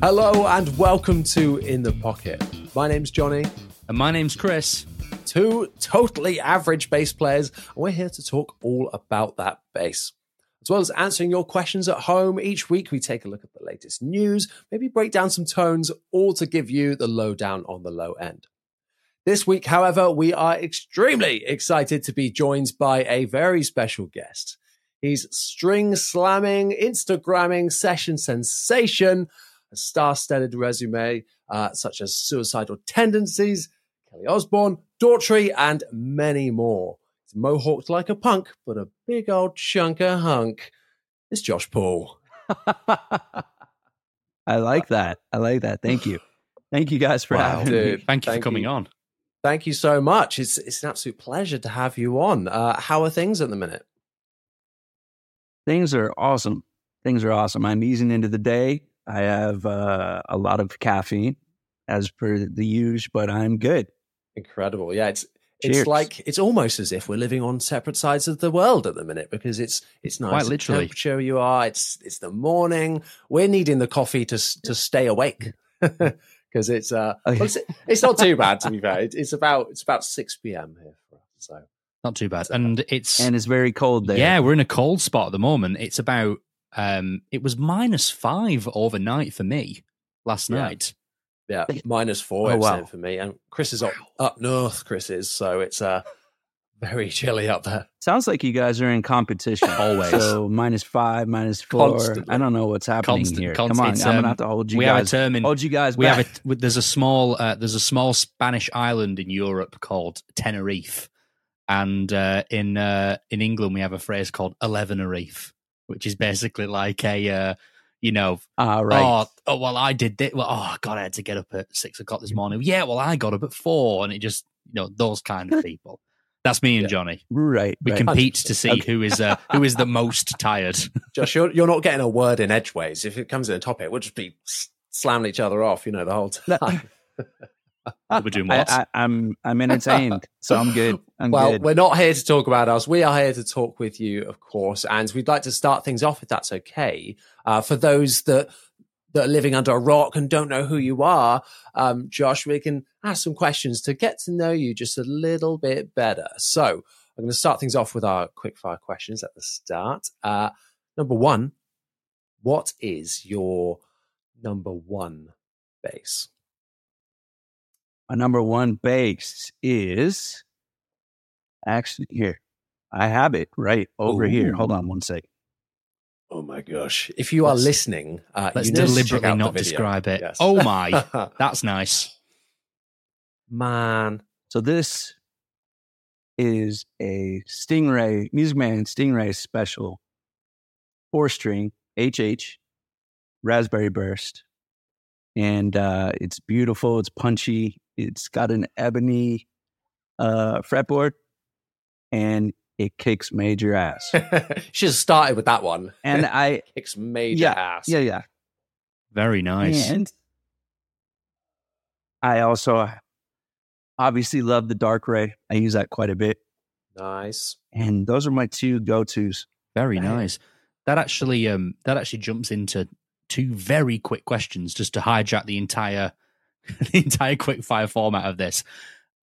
Hello and welcome to In the Pocket. My name's Jonny. And my name's Chris. Two totally average bass players, and we're here to talk all about that bass. As well as answering your questions at home, each week we take a look at the latest news, maybe break down some tones, all to give you the lowdown on the low end. This week, however, we are extremely excited to be joined by a very special guest. He's string slamming, Instagramming session sensation, a star-studded resume uh, such as Suicidal Tendencies, Kelly Osbourne, Daughtry, and many more. He's mohawked like a punk, but a big old chunk of hunk. It's Josh Paul. I like that. I like that. Thank you. Thank you guys for Wow, having dude. me. Thank you Thank for coming you. on. Thank you so much. It's it's an absolute pleasure to have you on. Uh, how are things at the minute? Things are awesome. Things are awesome. I'm easing into the day. I have uh, a lot of caffeine as per the use, but I'm good. Incredible. Yeah, it's it's Cheers. like it's almost as if we're living on separate sides of the world at the minute because it's it's nice Quite at literally. temperature you are. It's it's the morning. We're needing the coffee to to stay awake because it's uh Oh, well, it's, it's not too bad to be fair. It, it's about it's about six p.m. here for us. So Not too bad. And it's And it's very cold there. yeah, we're in a cold spot at the moment. It's about um it was minus five overnight for me last Yeah. night. yeah, minus four Oh, it's wow. for me. And Chris is up up north. Chris is so it's uh very chilly up there. Sounds like you guys are in competition. Always. So minus five, minus four. Constantly. I don't know what's happening Constant- here. constant- Come on. it's, I'm going um, to have to hold you we have a guys. term in hold you guys we back. have a there's a small uh, there's a small Spanish island in Europe called Tenerife, and uh, in uh, in England we have a phrase called elevenerife, which is basically like a uh, you know Ah, right. oh oh well I did this well oh god I had to get up at six o'clock this morning yeah well I got up at four and it just you know those kind of people. That's me and Yeah. Johnny. right. We right. compete to see Okay. who is uh, who is the most tired. Josh, you're, you're not getting a word in edgeways. If it comes in a topic, we'll just be slamming each other off, you know, the whole time. We're doing I, what? I, I'm I'm entertained, so I'm good. I'm well, good. we're not here to talk about us. We are here to talk with you, of course, and we'd like to start things off, if that's okay. Uh, for those that that are living under a rock and don't know who you are, um, Josh, we can ask some questions to get to know you just a little bit better. So, I'm going to start things off with our quickfire questions at the start. Uh, number one, what is your number one bass? My number one bass is actually here. I have it right over here. Hold on one sec. Oh my gosh! If you are Let's- listening, uh, Let's you need to check deliberately not describe it. Yes. Oh my, that's nice. man! So this is a Stingray Music Man Stingray special four string HH Raspberry Burst, and uh, it's beautiful. It's punchy. It's got an ebony uh, fretboard, and it kicks major ass. Should have started with that one. and I Kicks major Yeah, ass. yeah yeah Very nice. And I also obviously love the DarkRay. I use that quite a bit. Nice. And those are my two go tos. Very Right. nice. That actually um that actually jumps into two very quick questions just to hijack the entire the entire quick fire format of this.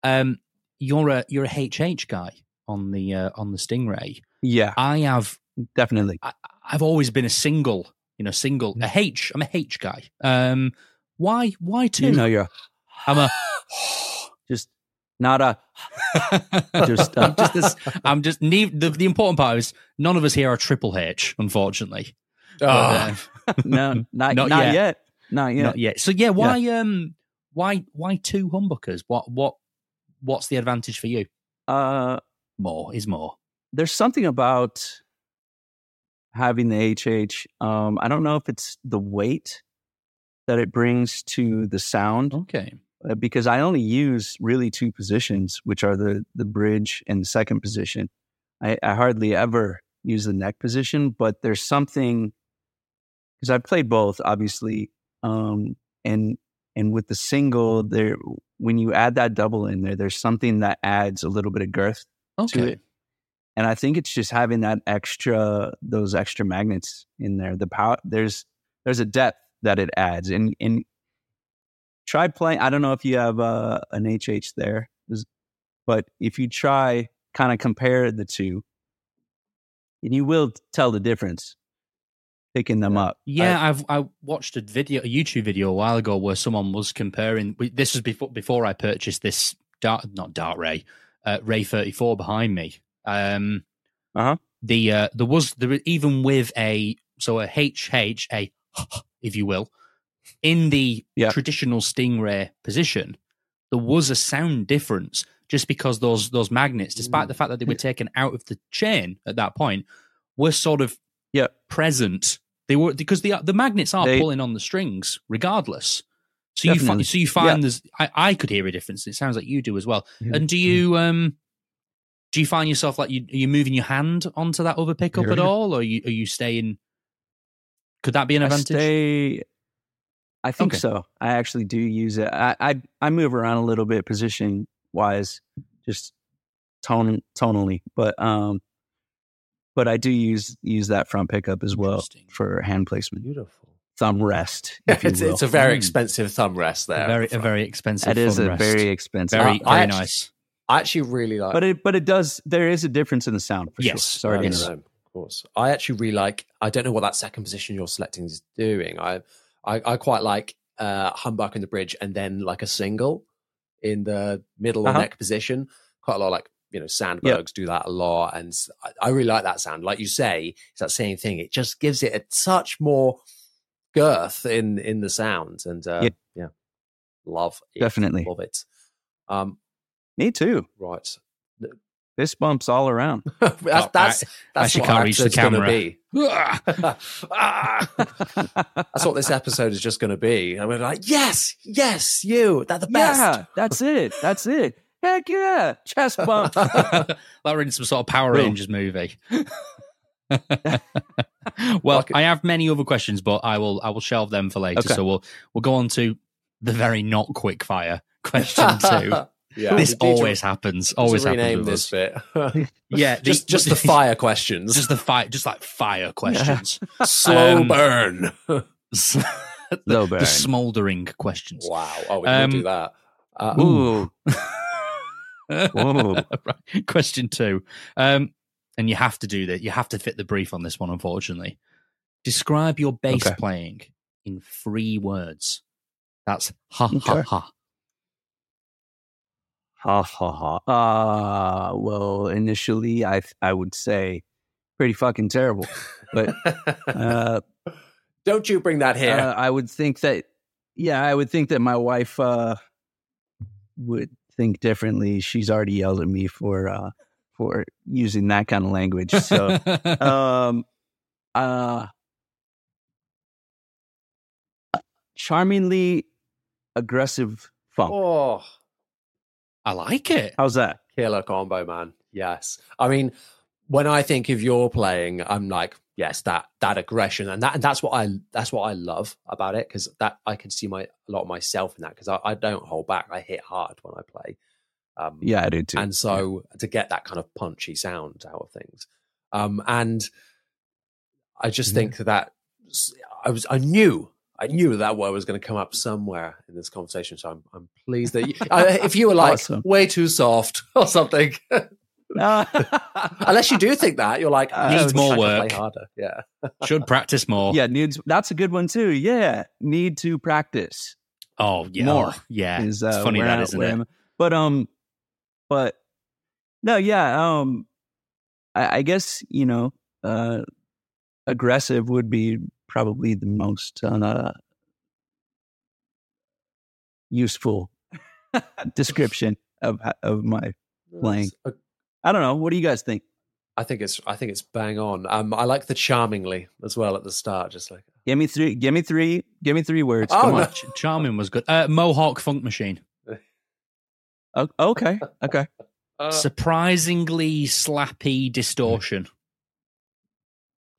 Um you're a you're a HH guy on the uh, on the Stingray. Yeah, I have definitely. I, I've always been a single, you know, single a H. I'm a H guy. Um why why two? You know, you're I'm a just not a just, uh, I'm just this, I'm just ne- the, the important part is none of us here are triple H, unfortunately. But, Oh, uh, no, not Not not, yet. yet. not yet. Not yet. So yeah, why um Why why two humbuckers? What what what's the advantage for you? Uh, More is more. there's something about having the HH. Um, I don't know if it's the weight that it brings to the sound Okay. uh, because I only use really two positions, which are the the bridge and the second position. I, I hardly ever use the neck position, but there's something because I've played both, obviously, um, and and with the single there, when you add that double in there, there's something that adds a little bit of girth Okay. it. And I think it's just having that extra, those extra magnets in there. The power, there's, there's a depth that it adds. And, and try playing. I don't know if you have uh, an HH there, but if you try kind of compare the two, and you will tell the difference picking them up. Yeah, I, have I watched a video, a YouTube video a while ago where someone was comparing. This was before before I purchased this dart, not DarkRay, uh, Ray thirty four behind me. Um, Uh-huh. The uh, there was there even with a so a HH a if you will in the Yeah. traditional Stingray position, there was a sound difference just because those those magnets, despite Mm. the fact that they were taken out of the chain at that point, were sort of Yeah. present. They were because the the magnets are They- pulling on the strings regardless. So you find so you find Yeah. there's I, I could hear a difference. It sounds like you do as well. And do you um do you find yourself like you are you moving your hand onto that other pickup at all, or are you are you staying? Could that be an I advantage? stay- I think Okay. so. I actually do use it. I, I I move around a little bit position wise, just tone tonally, but um, but I do use use that front pickup as well for hand placement, Beautiful. thumb rest. If you it's, it's a very Mm. expensive thumb rest there. a very a very expensive. that is a rest. very expensive, very I very actually- nice. I actually really like. but it but it does. There is a difference in the sound. For Yes. sure. Sorry Yes. Of course. I actually really like. I don't know what that second position you're selecting is doing. I I, I quite like uh, humbuck in the bridge and then like a single in the middle or Uh-huh. neck position. Quite a lot, like you know, Sandbergs do that a lot, and I, I really like that sound. Like you say, it's that same thing. It just gives it a touch more girth in in the sound, and uh, Yeah. yeah, love it. Definitely. love it. Um, Me too. right. Fist bumps all around. that's Oh, that's I- that's actually what can't reach the episode's gonna camera. be. That's what this episode is just going to be. And we're like, yes, yes, you, they're the best. yeah, that's it. That's it. Heck yeah, chest bump. like we're in some sort of Power Boom. Rangers movie. well, I have many other questions, but I will I will shelve them for later. Okay. So we'll we'll go on to the very not quick fire question two. yeah, this to- always happens. need to Always happens with this us. bit. Yeah, the- just just the fire questions. just the fire, just like fire questions. slow um, burn. the, Low burn. the smoldering questions. wow. Oh, we Um, can do that. Uh, Ooh. Whoa. right. Question two. Um, and you have to do that. You have to fit the brief on this one, unfortunately. Describe your bass Okay. playing in three words. That's ha ha Okay. ha. Ha ha ha. Uh, well, initially, I I would say pretty fucking terrible. But uh, Don't you bring that here. uh, I would think that, yeah, I would think that my wife uh, would think differently. She's already yelled at me for uh, for using that kind of language. So, um, uh, charmingly aggressive funk. oh, I like it. How's that? killer combo, man. Yes. I mean, when I think of your playing, I'm like, yes, that that aggression and that and that's what I that's what I love about it because that I can see my a lot of myself in that because I, I don't hold back. I hit hard when I play. Um, Yeah, I do too. and so to get that kind of punchy sound out of things, um, and I just Mhm. think that I was I knew. I knew that word was going to come up somewhere in this conversation, so I'm, I'm pleased that you, uh, if you were like Awesome. way too soft or something, Unless you do think that, you're like, Uh, "Needs Needs more more work." Play harder. Yeah. Should practice more. yeah, needs. That's a good one too. Yeah, need to practice. Oh, yeah. More Oh, yeah. Is uh, it's funny where that, I- isn't it? I'm- But um, but no, yeah. Um, I, I guess you know, uh, aggressive would be probably the most uh, useful description of of my playing. I don't know. What do you guys think? I think it's I think it's bang on. Um, I like the charmingly as well at the start, just like Give me three. Give me three. Give me three words. Oh, Come no. on. Ch- Charming was good. Uh, Mohawk Funk Machine. O- okay. Okay. uh, Surprisingly slappy distortion.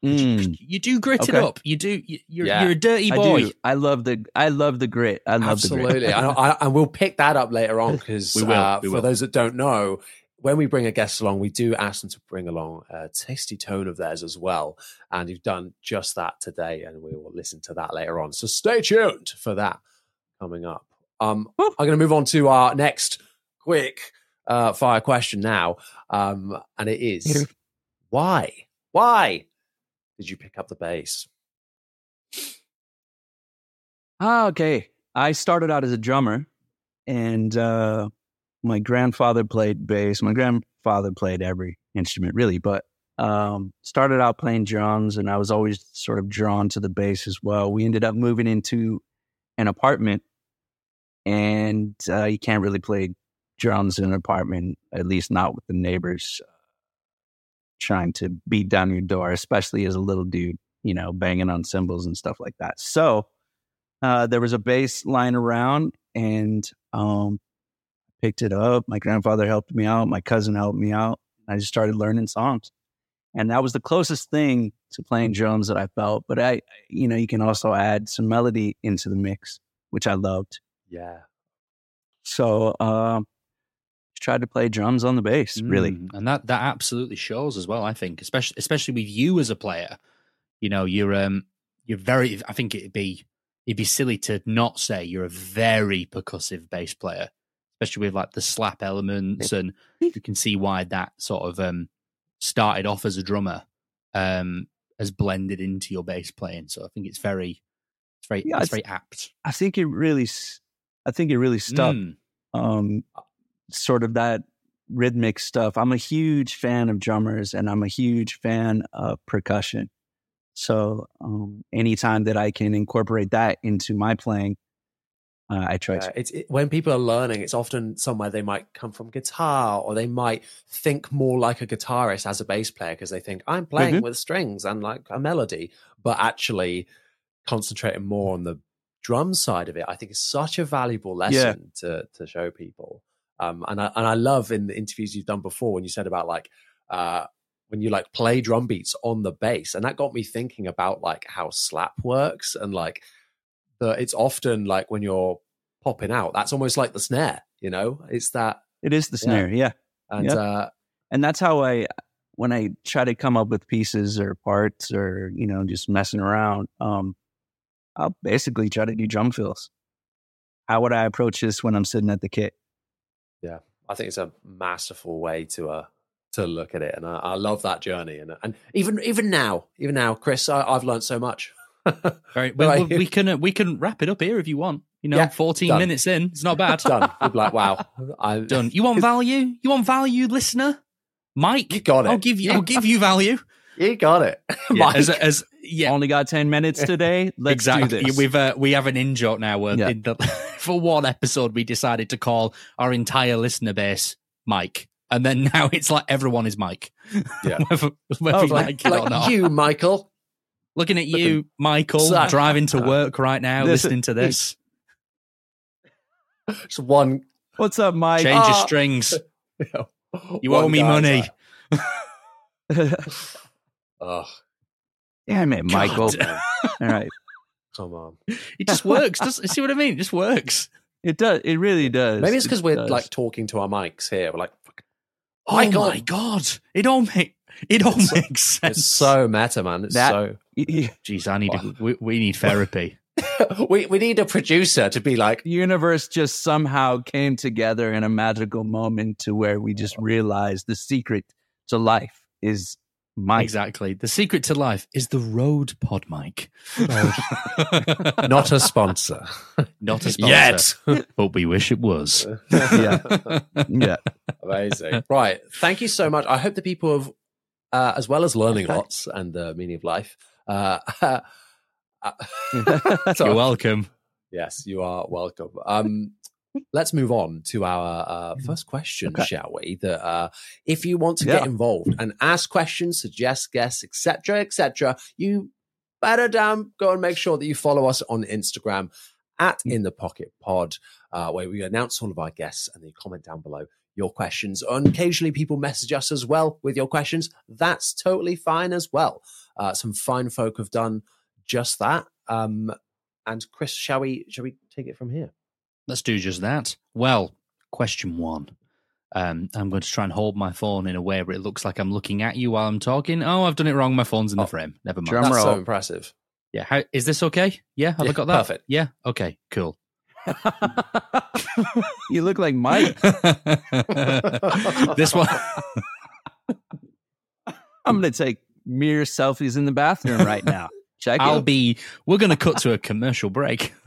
Mm, You do grit it up. You do. You, you're, Yeah. you're a dirty boy. do. I love the. I love the grit. I love the Absolutely, grit. and, I, and we'll pick that up later on because uh, for will. those that don't know, when we bring a guest along, we do ask them to bring along a tasty tone of theirs as well, and you've done just that today, and we will listen to that later on. So stay tuned for that coming up. Um, I'm going to move on to our next quick uh, fire question now, um, and it is why why did you pick up the bass? Ah, okay. I started out as a drummer, and uh, my grandfather played bass. My grandfather played every instrument, really, but um, started out playing drums, and I was always sort of drawn to the bass as well. We ended up moving into an apartment, and uh, you can't really play drums in an apartment, at least not with the neighbors uh, trying to beat down your door, especially as a little dude, you know, banging on cymbals and stuff like that. So uh, there was a bass lying around, and um, picked it up. My grandfather helped me out. My cousin helped me out. I just started learning songs, and that was the closest thing to playing drums that I felt. But I, you know, you can also add some melody into the mix, which I loved. Yeah, So um, tried to play drums on the bass. Really, Mm, and that that absolutely shows as well. I think, especially especially with you as a player, you know, you're um you're very. I think it'd be it'd be silly to not say you're a very percussive bass player, especially with like the slap elements, and you can see why that sort of um started off as a drummer um has blended into your bass playing. So I think it's very it's very Yeah, it's very apt. I think it really, I think it really stuck. Mm. um, sort of that rhythmic stuff. I'm a huge fan of drummers and I'm a huge fan of percussion. So um, anytime that I can incorporate that into my playing, uh, I try Yeah, to. it's it, when people are learning, it's often somewhere they might come from guitar, or they might think more like a guitarist as a bass player because they think I'm playing Mhm. with strings and like a melody, but actually concentrating more on the drum side of it. I think is such a valuable lesson to to show people. Um, and I and I love in the interviews you've done before when you said about like uh, when you like play drum beats on the bass, and that got me thinking about like how slap works and like the it's often like when you're popping out, that's almost like the snare, you know? It's that It is the snare, yeah. and Yep. uh And that's how I, when I try to come up with pieces or parts or, you know, just messing around, um, I'll basically try to do drum fills. How would I approach this when I'm sitting at the kit? Yeah, I think it's a masterful way to uh to look at it. And I, I love that journey. And and even even now, even now, Chris, I, I've learned so much. Very, we, Right. we, we can uh, we can wrap it up here if you want. You know, Yeah, 14 done. minutes in, it's not bad. Done. We'd be like, wow. I Done. You want value? You want value, listener? Mike, You got it. I'll give you. I'll give you value. You got it. Yeah, Mike. as, as yeah, Only got 10 minutes today. Let's exactly. do this. We've uh, we have an in joke now. Where Yeah. in the, for one episode, we decided to call our entire listener base Mike, and then now it's like everyone is Mike. Yeah. whether, whether Oh, you like, it or like not. you, Michael. Looking at you, Michael, So- driving to work right now, This- listening to this. It's one What's up, Mike? Change your Ah. strings. You owe me money. like, Oh, Damn it, Michael. All right. come on. It just works. Does, see what I mean? It just works. It does. It really does. Maybe it's because It we're does. like talking to our mics here. We're like, fuck, Oh Michael. my god! It all make it all It's so- makes sense. it's so meta, man. It's That- so. Jeez, I need to, we, we need therapy. we we need a producer to be like, the universe just somehow came together in a magical moment to where we just realized the secret to life is Mike. Exactly. The secret to life is the road pod mic. not a sponsor Not a sponsor, yet. but we wish it was. Yeah. Yeah. Amazing. Right. Thank you so much. I hope the people have, uh, as well as learning lots and the meaning of life, uh, You're welcome. Yes, you are welcome. Um, let's move on to our uh, first question, Okay. shall we? That uh, if you want to Yeah. get involved and ask questions, suggest guests, etc., etc., you better damn go and make sure that you follow us on Instagram at In the Pocket Pod, uh, where we announce all of our guests and then you comment down below your questions. And occasionally, people message us as well with your questions. That's totally fine as well. Uh, some fine folk have done just that. Um, and Chris, shall we shall we take it from here? Let's do just that. Well, question one. Um, I'm going to try and hold my phone in a way where it looks like I'm looking at you while I'm talking. Oh, I've done it wrong. My phone's in Oh. the frame. Never mind. Drum That's so impressive. Yeah. How, is this okay? Yeah. Have Yeah, I got that? perfect. Yeah. Okay. Cool. you look like Mike. this one. I'm going to take mirror selfies in the bathroom right now. Check I'll it. be. We're going to cut to a commercial break.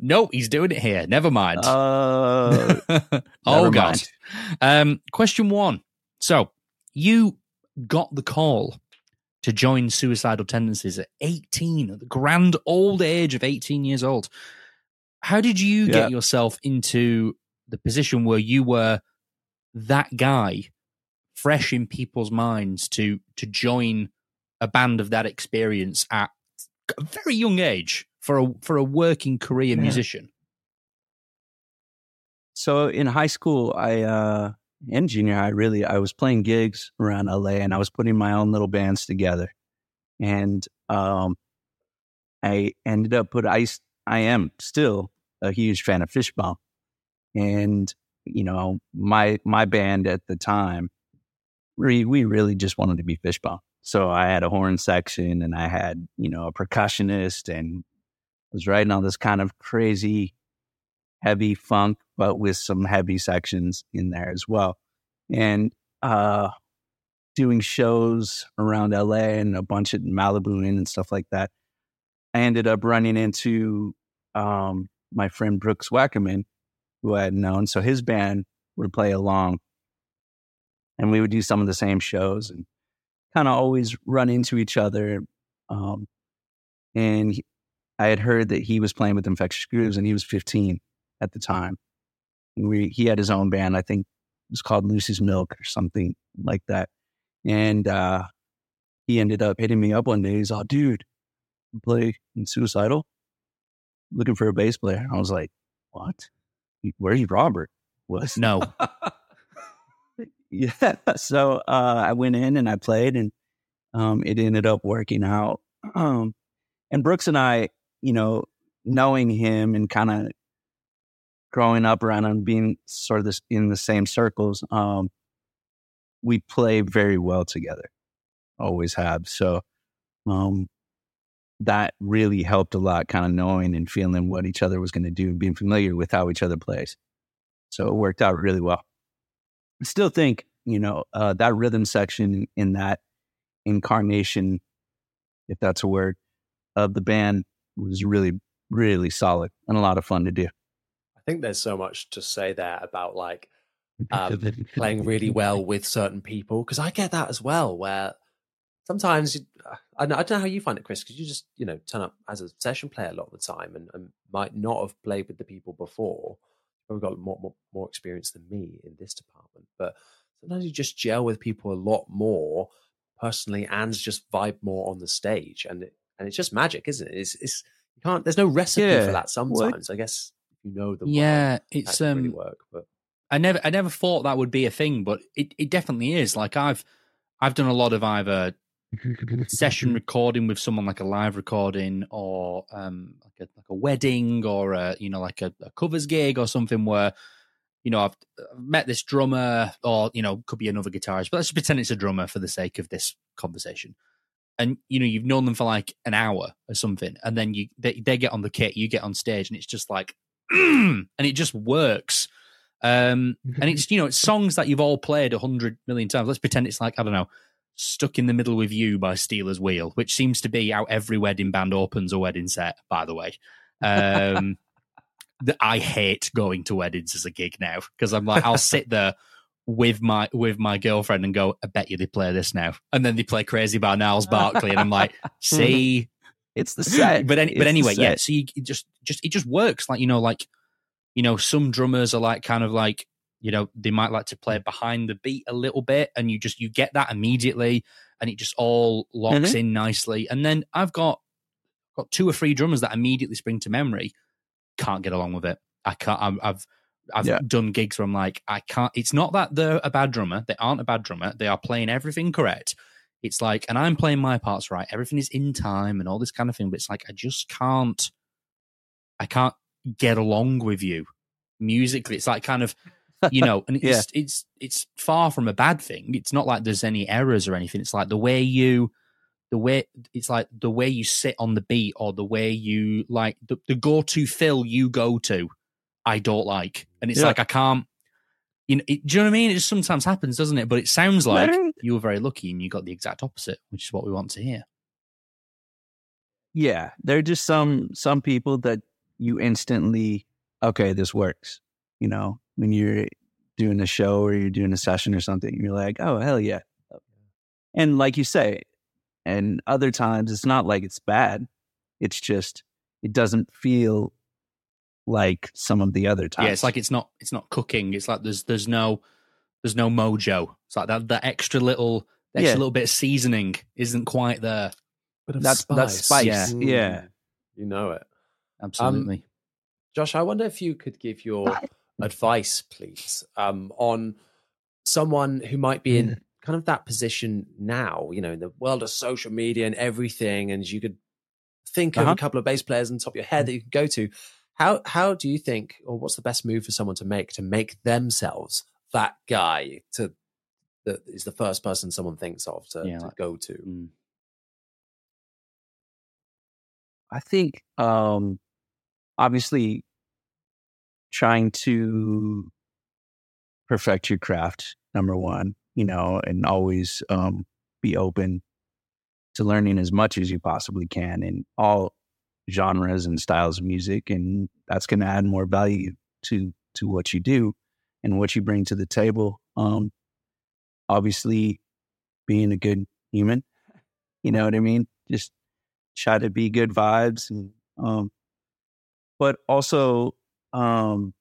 no, he's doing it here. Never mind. Uh, oh never god. mind. Um, question one. So you got the call to join suicidal tendencies at 18, at the grand old age of 18 years old. How did you Yeah. get yourself into the position where you were that guy, fresh in people's minds, to to join a band of that experience at a very young age for a for a working career Yeah. musician? So in high school, I uh and junior high, really, I was playing gigs around LA, and I was putting my own little bands together. And um, I ended up put I I am still a huge fan of Fishbone, and you know my my band at the time, we we really just wanted to be Fishbone. So I had a horn section, and I had you know a percussionist, and was writing all this kind of crazy heavy funk, but with some heavy sections in there as well. And uh, doing shows around LA and a bunch of Malibu and stuff like that. I ended up running into um, my friend Brooks Wackerman, who I had known. So his band would play along, and we would do some of the same shows and kind of always run into each other. Um, and he- I had heard that he was playing with Infectious Grooves, and he was 15 at the time. And we he had his own band, I think it was called Lucy's Milk or something like that. And uh, he ended up hitting me up one day. He's all, dude, play in Suicidal? Looking for a bass player. I was like, what? Where's he, Robert? Was No. Yeah. So uh, I went in and I played, and um, it ended up working out. Um, and Brooks and I, you know, knowing him and kind of growing up around him, being sort of this, in the same circles, um, we play very well together. Always have. So um, that really helped a lot, kind of knowing and feeling what each other was going to do, and being familiar with how each other plays. So it worked out really well. I still think, you know, uh, that rhythm section in that incarnation, if that's a word, of the band was really, really solid and a lot of fun to do. I think there's so much to say there about like um, playing really well with certain people because I get that as well. Where sometimes you, I, don't- know how you find it, Chris, because you just you know turn up as a session player a lot of the time and, and might not have played with the people before. You've got more, more more experience than me in this department, but sometimes you just gel with people a lot more personally and just vibe more on the stage, and it, and it's just magic, isn't it? It's, it's you can't. There's no recipe Yeah. for that. Sometimes I guess you know the yeah, it's can really um work, but. I never I never thought that would be a thing, but it, it definitely is. Like I've I've done a lot of either session recording with someone like a live recording or um like a like a wedding or a you know like a, a covers gig or something where you know I've, met this drummer or you know could be another guitarist but let's just pretend it's a drummer for the sake of this conversation. And you know you've known them for like an hour or something and then you they, they get on the kit you get on stage and it's just like and it just works. Um and it's you know it's songs that you've all played a hundred million times. Let's pretend it's like i don't know Stuck in the Middle with You by Stealers Wheel, which seems to be how every wedding band opens a wedding set, by the way. Um, I hate going to weddings as a gig now because I'm like, I'll sit there with my with my girlfriend and go, I bet you they play this now. And then they play Crazy by Gnarls Barkley. And I'm like, see, It's the set. but any, but anyway, yeah. So you it just just it just works. Like you know, like you know, some drummers are like kind of like you know they might like to play behind the beat a little bit, and you just you get that immediately, and it just all locks Mhm. in nicely. And then I've got got two or three drummers that immediately spring to memory. Can't get along with it. I can't. I'm, I've I've Yeah. done gigs where I'm like, I can't. It's not that they're a bad drummer. They aren't a bad drummer. They are playing everything correct. It's like, and I'm playing my parts right. Everything is in time and all this kind of thing. But it's like, I just can't. I can't get along with you musically. It's like kind of, you know, and it's Yeah. it's it's far from a bad thing. It's not like there's any errors or anything. It's like the way you the way it's like the way you sit on the beat or the way you like the, the go-to fill you go to i don't like and it's Yeah. like i can't you know, it, do you know what i mean it just sometimes happens doesn't it but it sounds like you were very lucky and you got the exact opposite which is what we want to hear yeah, there are just some some people that you instantly okay, this works. You know, when you're doing a show or you're doing a session or something, you're like, oh hell yeah. And like you say, and other times it's not like it's bad. It's just it doesn't feel like some of the other times. yeah it's like it's not it's not cooking it's like there's there's no there's no mojo it's like that that extra little the extra Yeah. little bit of seasoning isn't quite there But of That's- that's spice, Yeah. yeah. You know it. absolutely Josh, I wonder if you could give your advice, please, um, on someone who might be in kind of that position now, you know, in the world of social media and everything, and you could think of Uh-huh. a couple of bass players on top of your head that you could go to. How how do you think, or what's the best move for someone to make to make themselves that guy to that is the first person someone thinks of to, Yeah, to like- go to? Mm. I think um obviously trying to perfect your craft number one, you know, and always um be open to learning as much as you possibly can in all genres and styles of music and that's going to add more value to to what you do and what you bring to the table. Um obviously being a good human, you know what I mean? Just try to be good vibes and um but also um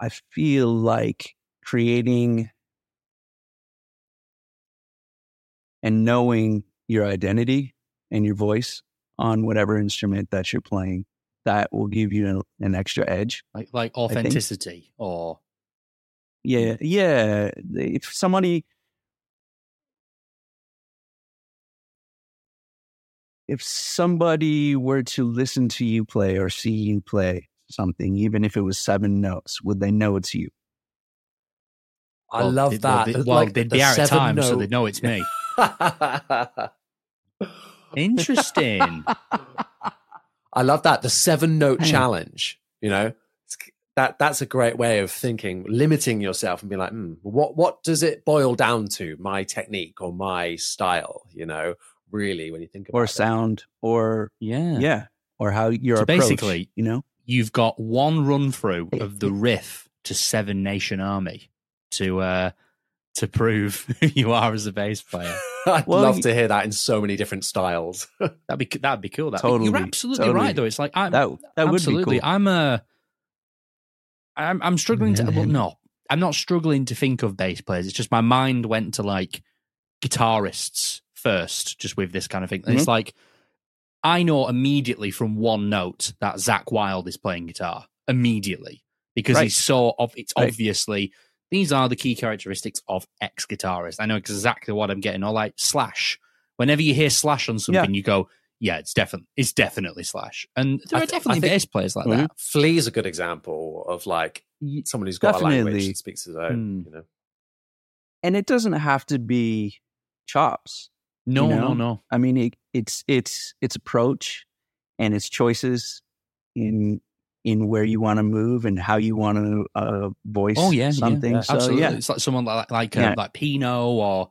I feel like creating and knowing your identity and your voice on whatever instrument that you're playing that will give you an, an extra edge. like like authenticity or Yeah, yeah. If somebody, if somebody were to listen to you play or see you play something, even if it was seven notes, would they know it's you? I Well, love they- well, that. they- well, like they'd the be out of time, so note- they know it's me. Interesting. I love that. The seven note Hey. challenge, you know, It's- that that's a great way of thinking, limiting yourself and being like, hmm, what what does it boil down to? My technique or my style, you know, really when you think about Or it. sound, or Yeah. yeah, or how your So approach, basically- you know, You've got one run through of the riff to Seven Nation Army to uh to prove who you are as a bass player. I'd Well, love you- to hear that in so many different styles. That'd be that'd be cool. That Totally, you're absolutely totally. right though. It's like I'm that that would be absolutely. cool. I'm a. I'm I'm struggling to. Well, no, I'm not struggling to think of bass players. It's just my mind went to like guitarists first, just with this kind of thing. Mm-hmm. it's like I know immediately from one note that Zakk Wylde is playing guitar immediately because Right. he's so of. It's Right. obviously these are the key characteristics of ex guitarist. I know exactly what I'm getting. Or like Slash. Whenever you hear Slash on something, you go, "Yeah, it's definitely it's definitely Slash." And there I are definitely think- bass players like Mhm. that. Flea's a good example of like someone who's got a language Definitely. and speaks his own, Hmm. you know. and it doesn't have to be chops. No, You no, no. I mean, it, it's it's its approach and its choices in in where you want to move and how you want to uh, voice. Oh yeah, something. yeah, So absolutely. yeah, It's like someone like like Yeah. uh, like Pino or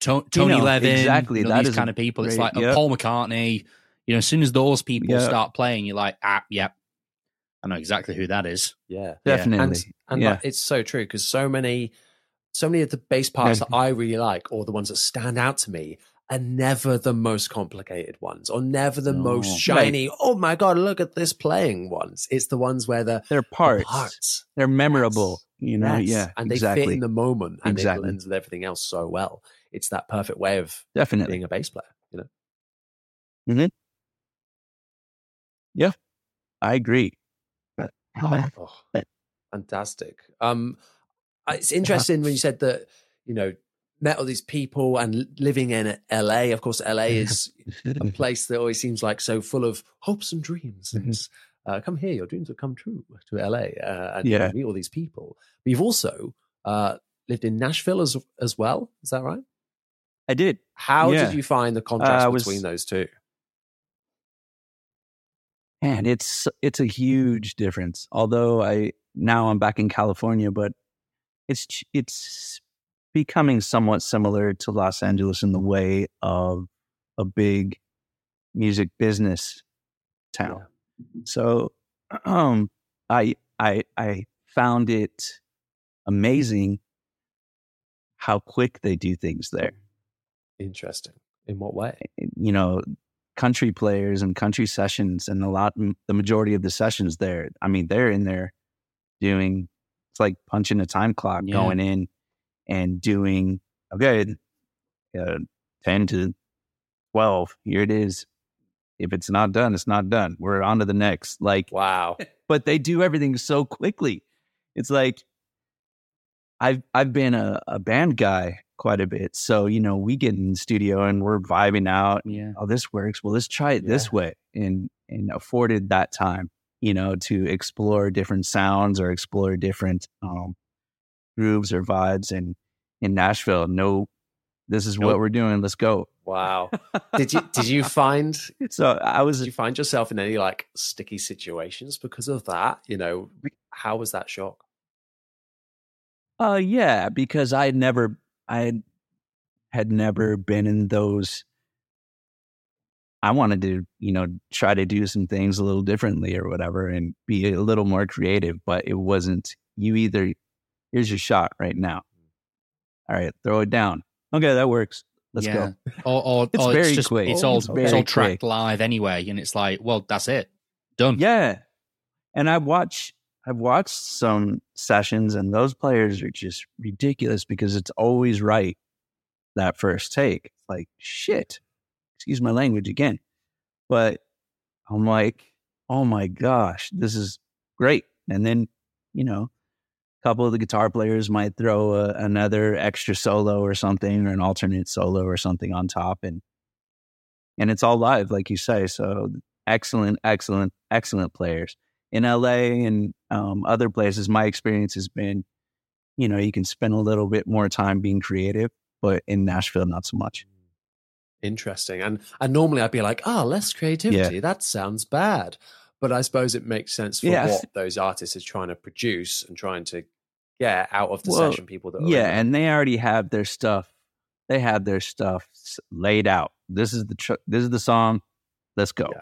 to- Tony Pino, Levin. exactly. you know, That these kind of people. It's like yep. Paul McCartney. You know, as soon as those people Yeah. start playing, you're like, ah, yep, I know exactly who that is. Yeah. definitely. and and yeah, like, it's so true because so many so many of the bass parts that I really like or the ones that stand out to me are never the most complicated ones or never the No. most Right. shiny. Oh my god, look at this playing ones. It's the ones where the They're the parts. parts They're memorable. You know, Yes. yeah, and they exactly. fit in the moment and Exactly. it blends with everything else so well. It's that perfect way of Definitely. being a bass player. You know, Yeah, I agree. oh, fantastic. Um, it's interesting when you said that you know met all these people and living in LA. Of course, LA is a place that always seems like so full of hopes and dreams. Mhm. It's, uh, come here, your dreams will come true to LA, uh, and Yeah. meet all these people. But you've also uh, lived in Nashville as as well. Is that right? I did. How Yeah. did you find the contrast Uh, was- between those two? Man, it's it's a huge difference. Although I now I'm back in California, but it's it's becoming somewhat similar to Los Angeles in the way of a big music business town. So um I I I found it amazing how quick they do things there. Interesting. In what way? you know country players and country sessions and a lot the majority of the sessions there i mean they're in there doing it's like punching a time clock Yeah. going in and doing okay uh, 10 to 12 here it is if it's not done it's not done we're on to the next like Wow. but they do everything so quickly. It's like I've I've been a, a band guy quite a bit. So, you know, we get in the studio and we're vibing out. Yeah. Oh, this works. Well, let's try it this way. And and afforded that time, you know, to explore different sounds or explore different um grooves or vibes and in Nashville, no this is what we're doing. Let's go. Wow. Did you did you find So I was did you find yourself in any like sticky situations because of that? You know, how was that shock? Uh yeah, because I had never I had, had never been in those I wanted to, you know, try to do some things a little differently or whatever and be a little more creative, but it wasn't you either here's your shot right now. All right, throw it down. Okay, that works. Let's Yeah. go. Or, or, It's or very it's just quick. it's all It's it's, all tracked quick. live anyway, and it's like, well, that's it, done. Yeah. And I watch I've watched some sessions and those players are just ridiculous because it's always right that first take. Like shit. Excuse my language again. But I'm like, oh my gosh, this is great. And then, you know, couple of the guitar players might throw a, another extra solo or something or an alternate solo or something on top and and it's all live like you say. So excellent, excellent, excellent players in LA and um, other places. My experience has been, you know, you can spend a little bit more time being creative, but in Nashville, not so much. Mm. Interesting. And and normally I'd be like, oh, less creativity. That sounds bad. But I suppose it makes sense for Yeah. what those artists are trying to produce and trying to get out of the Well, session people that are Yeah, in and they already have their stuff. They have their stuff laid out. This is the tr- this is the song. Let's go. Yeah,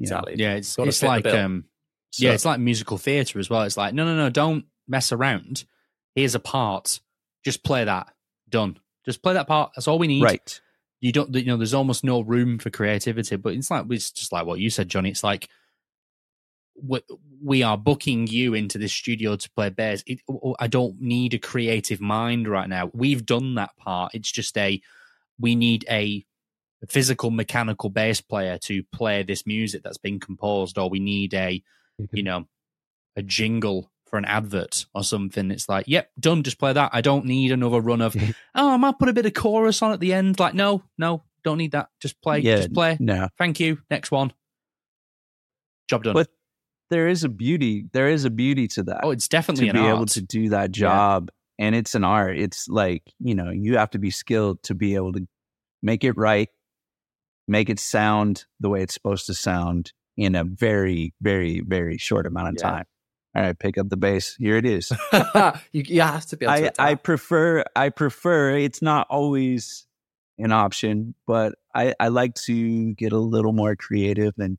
exactly. Yeah, it's it's like um So- yeah, it's like musical theatre as well. It's like no, no, no, don't mess around. Here's a part. Just play that. Done. Just play that part. That's all we need. right. You don't. You know, there's almost no room for creativity. But it's like it's just like what you said, Jonny. It's like we, we are booking you into this studio to play bass. It, I don't need a creative mind right now. We've done that part. It's just a we need a physical mechanical bass player to play this music that's been composed, or we need a mm-hmm. you know a jingle for an advert or something. It's like, yep, done. Just play that. I don't need another run of. oh, I might put a bit of chorus on at the end. Like, no, no, don't need that. Just play. yeah. Just play. No. Thank you. Next one. Job done. But there is a beauty. There is a beauty to that. oh, it's definitely to be art. able to do that job and it's an art it's like you know you have to be skilled to be able to make it right make it sound the way it's supposed to sound in a very very very short amount of Yeah. time all right pick up the bass here it is you, you have to be able to i i prefer i prefer it's not always an option but i i like to get a little more creative and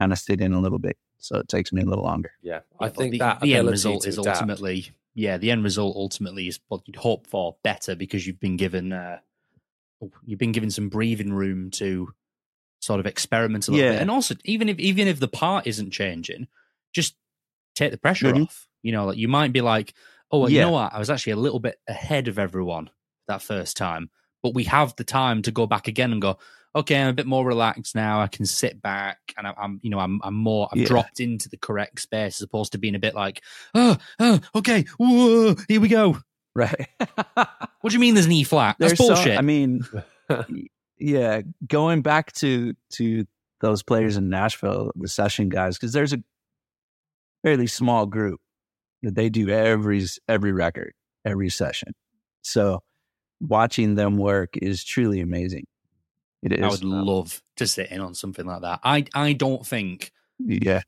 kind of sit in a little bit so it takes me a little longer yeah, Yeah, I but think the, that the end result is adapt- ultimately yeah the end result ultimately is what you'd hope for better because you've been given uh, you've been given some breathing room to sort of experiment a little Yeah. bit. And also, even if even if the part isn't changing, just take the pressure Mhm. off. You know, like you might be like, oh, well, you know what? I was actually a little bit ahead of everyone that first time, but we have the time to go back again and go. Okay, I'm a bit more relaxed now. I can sit back, and I- I'm, you know, I'm, I'm more, I'm Yeah. dropped into the correct space as opposed to being a bit like, oh, oh, okay, whoa, here we go. Right. What do you mean there's an E flat? That's There's some- bullshit. I mean, yeah, going back to to those players in Nashville, the session guys, because there's a fairly small group that they do every every record, every session. So watching them work is truly amazing. It is. I would love to sit in on something like that. I I don't think. yeah.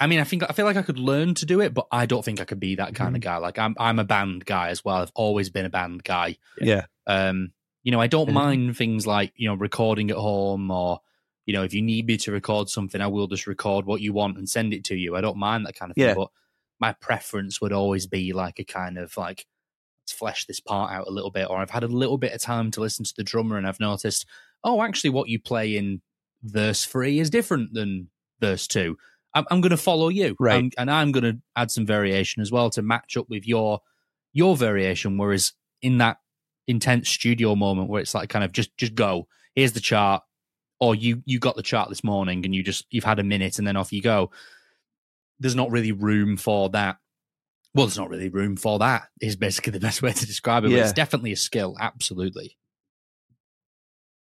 I mean, I think I feel like I could learn to do it, but I don't think I could be that kind of Mm-hmm. guy. Like I'm I'm a band guy as well. I've always been a band guy. Yeah. Um, you know, I don't Mhm. mind things like you know recording at home or you know if you need me to record something, I will just record what you want and send it to you. I don't mind that kind of thing. But my preference would always be like a kind of like let's flesh this part out a little bit, or I've had a little bit of time to listen to the drummer and I've noticed, oh, actually, what you play in verse three is different than verse two. I'm, I'm going to follow you, Right. I'm- and I'm going to add some variation as well to match up with your your variation. Whereas in that intense studio moment where it's like kind of just just go, here's the chart, or you you got the chart this morning and you just you've had a minute and then off you go. There's not really room for that. Well, there's not really room for that. Is basically the best way to describe it. But Yeah. it's definitely a skill, absolutely.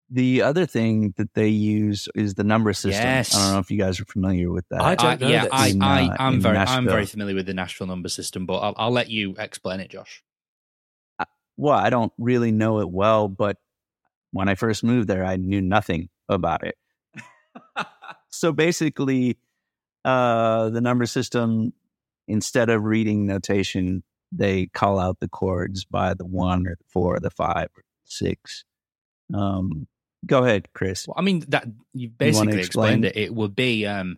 The other thing that they use is the number system. Yes. I don't know if you guys are familiar with that. I don't I, know yeah, this. I, In, I, uh, I'm in very, I'm very familiar with the Nashville number system, but I'll, I'll let you explain it, Josh. well, I don't really know it well, but when I first moved there, I knew nothing about it. so basically, uh, the number system, instead of reading notation, they call out the chords by the one or the four or the five or six. Um, go ahead, Chris. Well, I mean that you basically explain? explained it. It would be um,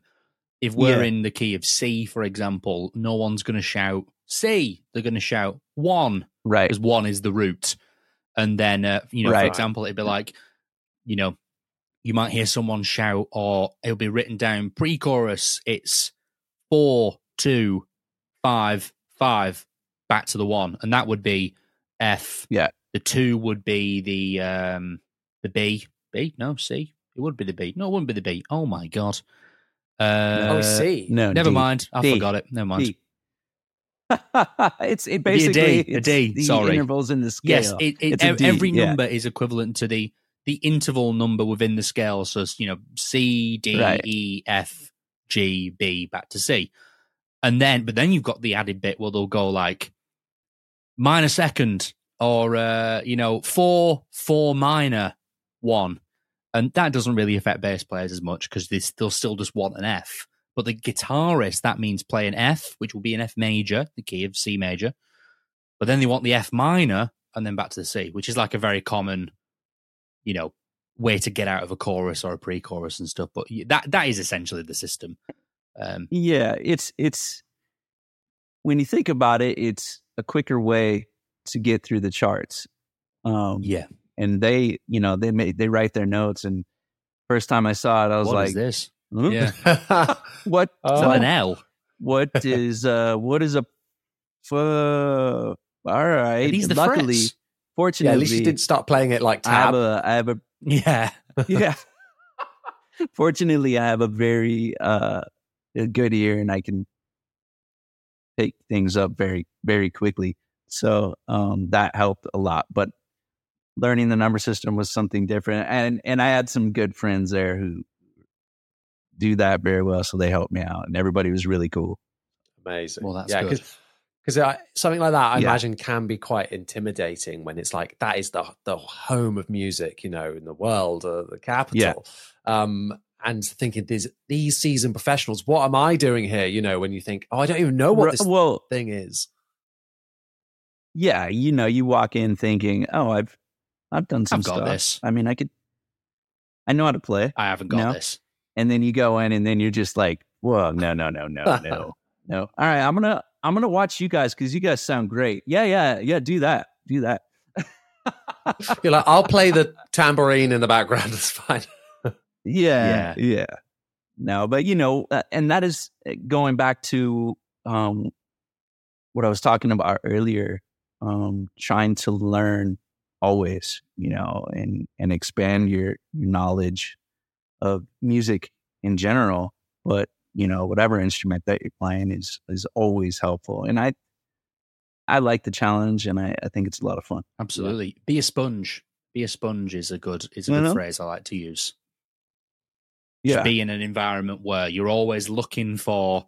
if we're Yeah. in the key of C, for example, no one's going to shout C. They're going to shout one Right. because one is the root, and then uh, you know, for example, it'd be like, you know, you might hear someone shout, or it'll be written down pre-chorus. It's four, two, five, five, back to the one, and that would be F. Yeah. The two would be the um the B. B? No, C. It would be the B. No, it wouldn't be the B. Oh my god. Uh, oh, C. No, Never D. mind. I D. forgot it. Never mind. It's it Be a D, basically a it's the sorry. intervals in the scale. Yes, it, it, It's a ev- D, every yeah. number is equivalent to the the interval number within the scale. So it's, you know, C, D, Right. E, F, G, B, back to C, and then but then you've got the added bit where they'll go like minor second or uh, you know four four minor one, and that doesn't really affect bass players as much because they they'll still just want an F. But the guitarist that means play an F, which will be an F major, the key of C major. But then they want the F minor and then back to the C, which is like a very common, you know, way to get out of a chorus or a pre-chorus and stuff. But that that is essentially the system. Um, Yeah, it's it's when you think about it, it's a quicker way to get through the charts. Um, yeah. And they, you know, they make they write their notes. And first time I saw it, I was What like, this? "Huh? Yeah. what? Oh. Is that an L? What is uh? What is a? F- all right. These the Luckily, frets? yeah, fortunately, at least you didn't start playing it like I have tab. a. I have a Yeah. yeah. Fortunately, I have a very uh, a good ear, and I can pick things up very, very quickly. So um, that helped a lot. But learning the number system was something different, and and I had some good friends there who do that very well, so they helped me out, and everybody was really cool. Amazing. Well, that's yeah, good. Because something like that, I Yeah. imagine, can be quite intimidating when it's like that is the the home of music, you know, in the world, uh, the capital. Yeah. Um, and thinking these these seasoned professionals, what am I doing here? You know, when you think, oh, I don't even know what Ru- this well, thing is. yeah, you know, you walk in thinking, "Oh, I've I've done some I've got stuff. this. I mean, I could, I know how to play." I haven't got No. this. and then you go in and then you're just like whoa no no no no no no all right i'm gonna i'm gonna watch you guys because you guys sound great yeah yeah yeah do that do that You're like, I'll play the tambourine in the background. It's fine. Yeah, yeah. Yeah. No, but you know, uh, and that is uh, going back to um, what I was talking about earlier. Um, trying to learn always, you know, and and expand your, your knowledge of music in general. But you know, whatever instrument that you're playing is is always helpful. And I I like the challenge, and I, I think it's a lot of fun. Absolutely. Be a sponge. Be a sponge is a good is a You good know? phrase I like to use. Yeah, to be in an environment where you're always looking for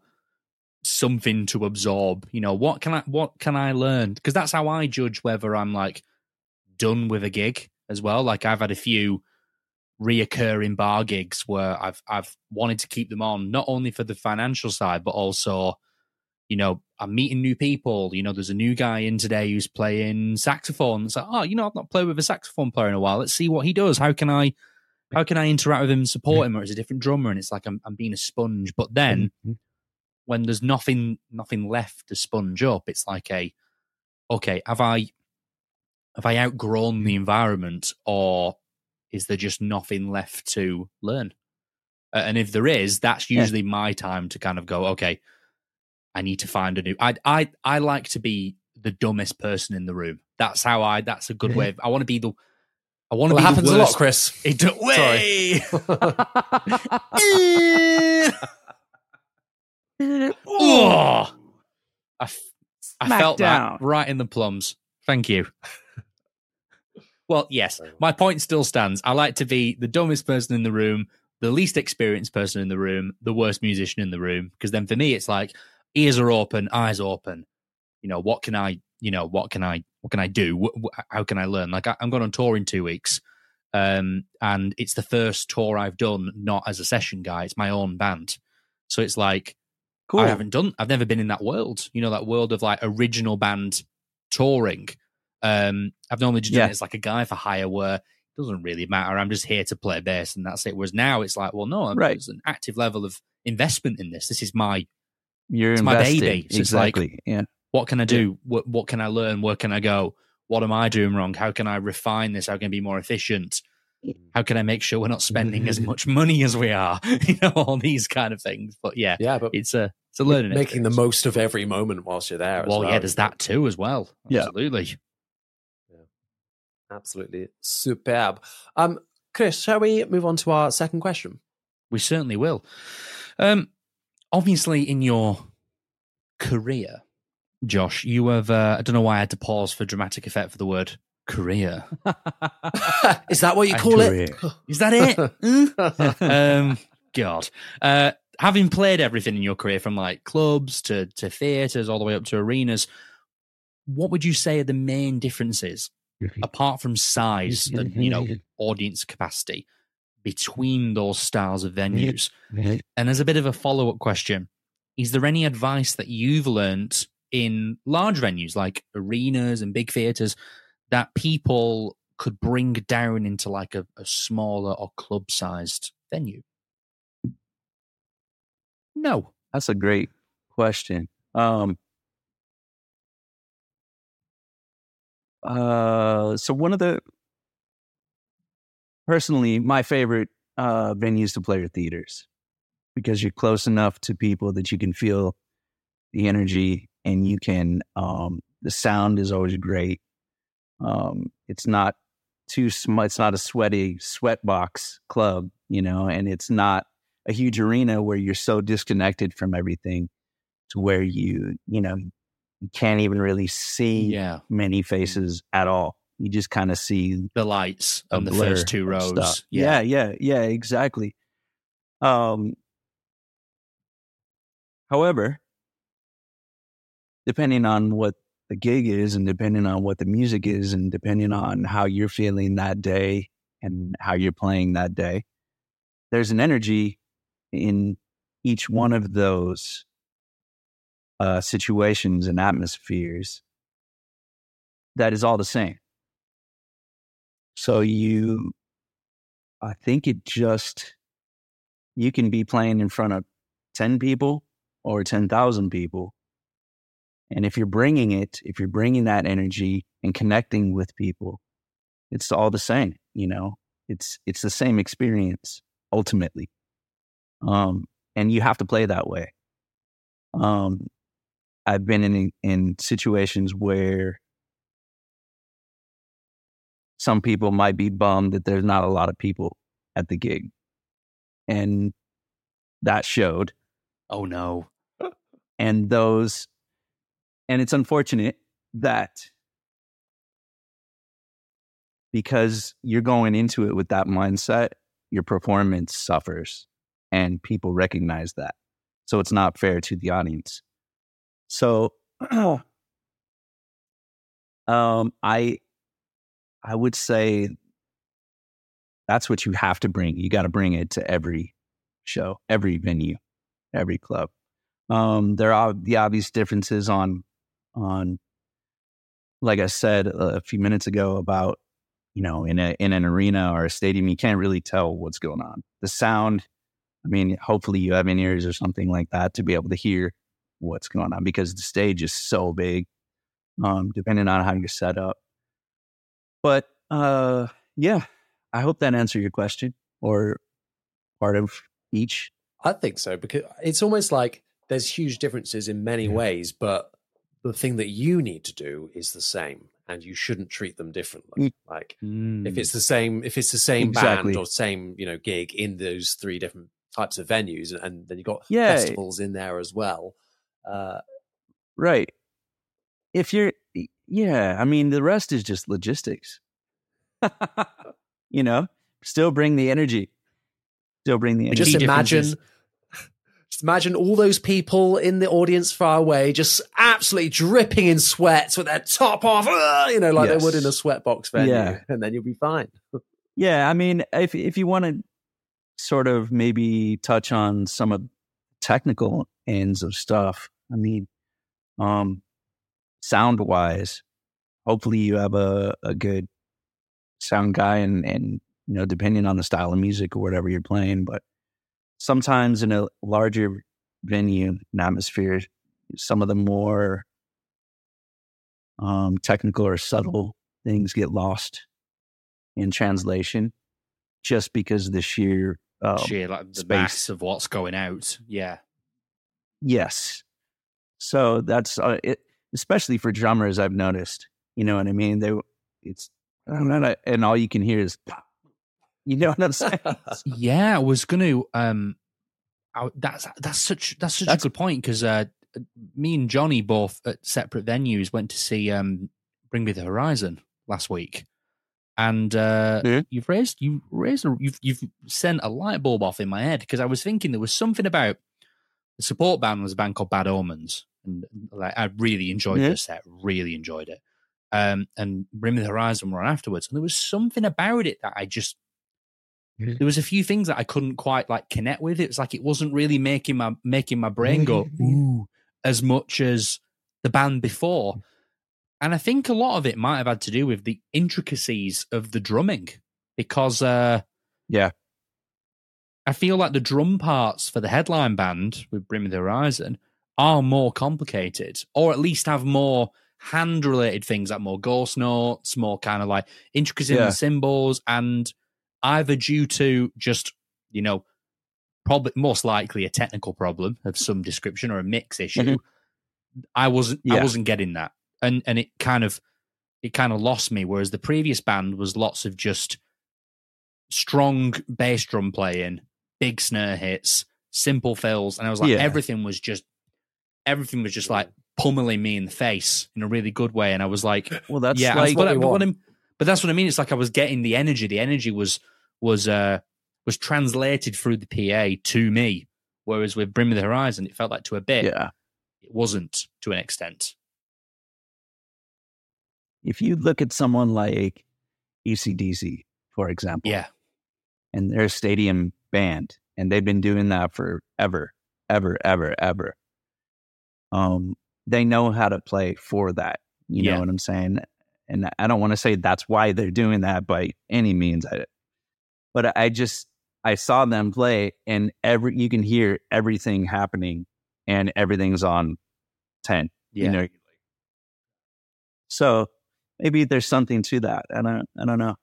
something to absorb. You know, what can I what can I learn? Because that's how I judge whether I'm like done with a gig as well. Like I've had a few reoccurring bar gigs where I've I've wanted to keep them on, not only for the financial side, but also, you know, I'm meeting new people. You know, there's a new guy in today who's playing saxophone. It's like, oh, you know, I've not played with a saxophone player in a while. Let's see what he does. How can I how can I interact with him support him? Or it's a different drummer, and it's like I'm I'm being a sponge. But then Mhm. when there's nothing nothing left to sponge up, it's like a okay, have I have I outgrown the environment, or is there just nothing left to learn? Uh, and if there is, that's Yeah. usually my time to kind of go, okay, I need to find a new. I I I like to be the dumbest person in the room. That's how I. That's a good way. Of, I want to be the. I want to Well, it be happens a lot. Chris. It do-. Way. oh, I, f- I felt down. that right in the plums. Thank you. Well, yes, my point still stands. I like to be the dumbest person in the room, the least experienced person in the room, the worst musician in the room. Because then for me, it's like ears are open, eyes open. You know, what can I, you know, what can I, what can I do? How can I learn? Like I, I'm going on tour in two weeks. Um, and it's the first tour I've done not as a session guy. It's my own band. So it's like, cool. I haven't done. I've never been in that world. You know, that world of like original band touring. Um, I've normally just done Yeah. it as like a guy for hire, where it doesn't really matter. I'm just here to play bass, and that's it. Whereas now it's like, well, no, Right. there's an active level of investment in this. This is my. You're it's my baby. So it's like- exactly. yeah. What can I do? What What can I learn? Where can I go? What am I doing wrong? How can I refine this? How can I be more efficient? How can I make sure we're not spending as much money as we are? You know, all these kind of things. But yeah, yeah, but it's a it's a learning. making the most of every moment whilst you're there. as Well, well. yeah, there's that too as well. Yeah. Absolutely. Absolutely superb. Um, Chris, shall we move on to our second question? We certainly will. Um, obviously, in your career, Josh, you have. Uh, I don't know why I had to pause for dramatic effect for the word career. Is that what you call it? Is that it? um, God. Uh, having played everything in your career, from like clubs to to theaters, all the way up to arenas, what would you say are the main differences, Mm-hmm. apart from size mm-hmm. and you know mm-hmm. audience capacity, between those styles of venues? And as a bit of a follow up question, is there any advice that you've learnt in large venues like arenas and big theatres that people could bring down into like a, a smaller or club sized venue? No. That's a great question. Um, uh, so one of the personally my favorite uh, venues to play are theaters because you're close enough to people that you can feel the energy and you can um, the sound is always great. Um, it's not too sm- it's not a sweaty sweat box club, you know, and it's not a huge arena where you're so disconnected from everything to where you you know you can't even really see Yeah. many faces at all. You just kind of see The lights on the first two rows. stuff. Yeah, yeah, yeah, exactly. Um, however, depending on what the gig is, and depending on what the music is, and depending on how you're feeling that day and how you're playing that day, there's an energy in each one of those uh, situations and atmospheres that is all the same. So you, I think it just, you can be playing in front of 10 people or 10,000 people. And if you're bringing it, if you're bringing that energy and connecting with people, it's all the same, you know. It's it's the same experience ultimately. Um and you have to play that way. Um I've been in in situations where some people might be bummed that there's not a lot of people at the gig. And that showed. Oh no. And those and it's unfortunate that because you're going into it with that mindset, your performance suffers and people recognize that. So it's not fair to the audience. So um I I would say that's what you have to bring. You got to bring it to every show, every venue, every club. Um there are the obvious differences on on like I said a few minutes ago about you know in a in an arena or a stadium you can't really tell what's going on. The sound I mean hopefully you have in ears or something like that to be able to hear what's going on because the stage is so big um depending on how you're set up. But uh yeah, I hope that answered your question or part of each. I think so because it's almost like there's huge differences in many Yeah. ways, but the thing that you need to do is the same, and you shouldn't treat them differently. Mm. Like Mm. if it's the same, if it's the same Exactly. band or same you know gig in those three different types of venues, and, and then you've got Yeah. festivals in there as well. Uh, Right. If you're, yeah, I mean, the rest is just logistics. you know, still bring the energy. Still bring the energy. just imagine. Just imagine all those people in the audience far away, just absolutely dripping in sweat with their top off, you know, like Yes. they would in a sweatbox venue, Yeah. and then you'll be fine. Yeah, I mean, if if you want to sort of maybe touch on some of technical ends of stuff, I mean, um, sound wise, hopefully you have a, a good sound guy and and you know, depending on the style of music or whatever you're playing, but sometimes in a larger venue and atmosphere, some of the more um, technical or subtle things get lost in translation just because of the sheer um, sheer like the space. mass of what's going out. Yeah. Yes so that's uh, it especially for drummers i've noticed you know what i mean they it's I don't know, and all you can hear is you know what i'm saying Yeah, I was going to. Um, I, that's that's such that's such That's- a good point because uh, me and Jonny both at separate venues went to see um, Bring Me the Horizon last week, and uh, Yeah. you've raised you raised a, you've you've sent a light bulb off in my head because I was thinking there was something about the support band was a band called Bad Omens, and like I really enjoyed Yeah. the set, really enjoyed it. Um, and Bring Me the Horizon were on afterwards, and there was something about it that I just Yeah. there was a few things that I couldn't quite like connect with. It was like it wasn't really making my making my brain go ooh as much as the band before. And I think a lot of it might have had to do with the intricacies of the drumming because uh Yeah. I feel like the drum parts for the headline band with Bring Me the Horizon are more complicated, or at least have more hand related things like more ghost notes, more kind of like intricacies in the cymbals, and either due to just, you know, probably most likely a technical problem of some description or a mix issue. Mhm. I wasn't I wasn't getting that. And and it kind of it kind of lost me. Whereas the previous band was lots of just strong bass drum playing, big snare hits, simple fills, and I was like, Yeah. everything was just everything was just like pummeling me in the face in a really good way. And I was like, well that's yeah, like that's what I, but, what. I'm- but that's what I mean. It's like I was getting the energy. The energy was was uh was translated through the PA to me. Whereas with Bring Me the Horizon, it felt like to a bit yeah it wasn't to an extent. if you look at someone like ACDC for example Yeah, and they're stadium band and they've been doing that for ever ever ever ever um they know how to play for that you Yeah. know what i'm saying and i don't want to say that's why they're doing that by any means I, but i just i saw them play and every you can hear everything happening and everything's on 10 yeah, you know so maybe there's something to that. I don't I don't know.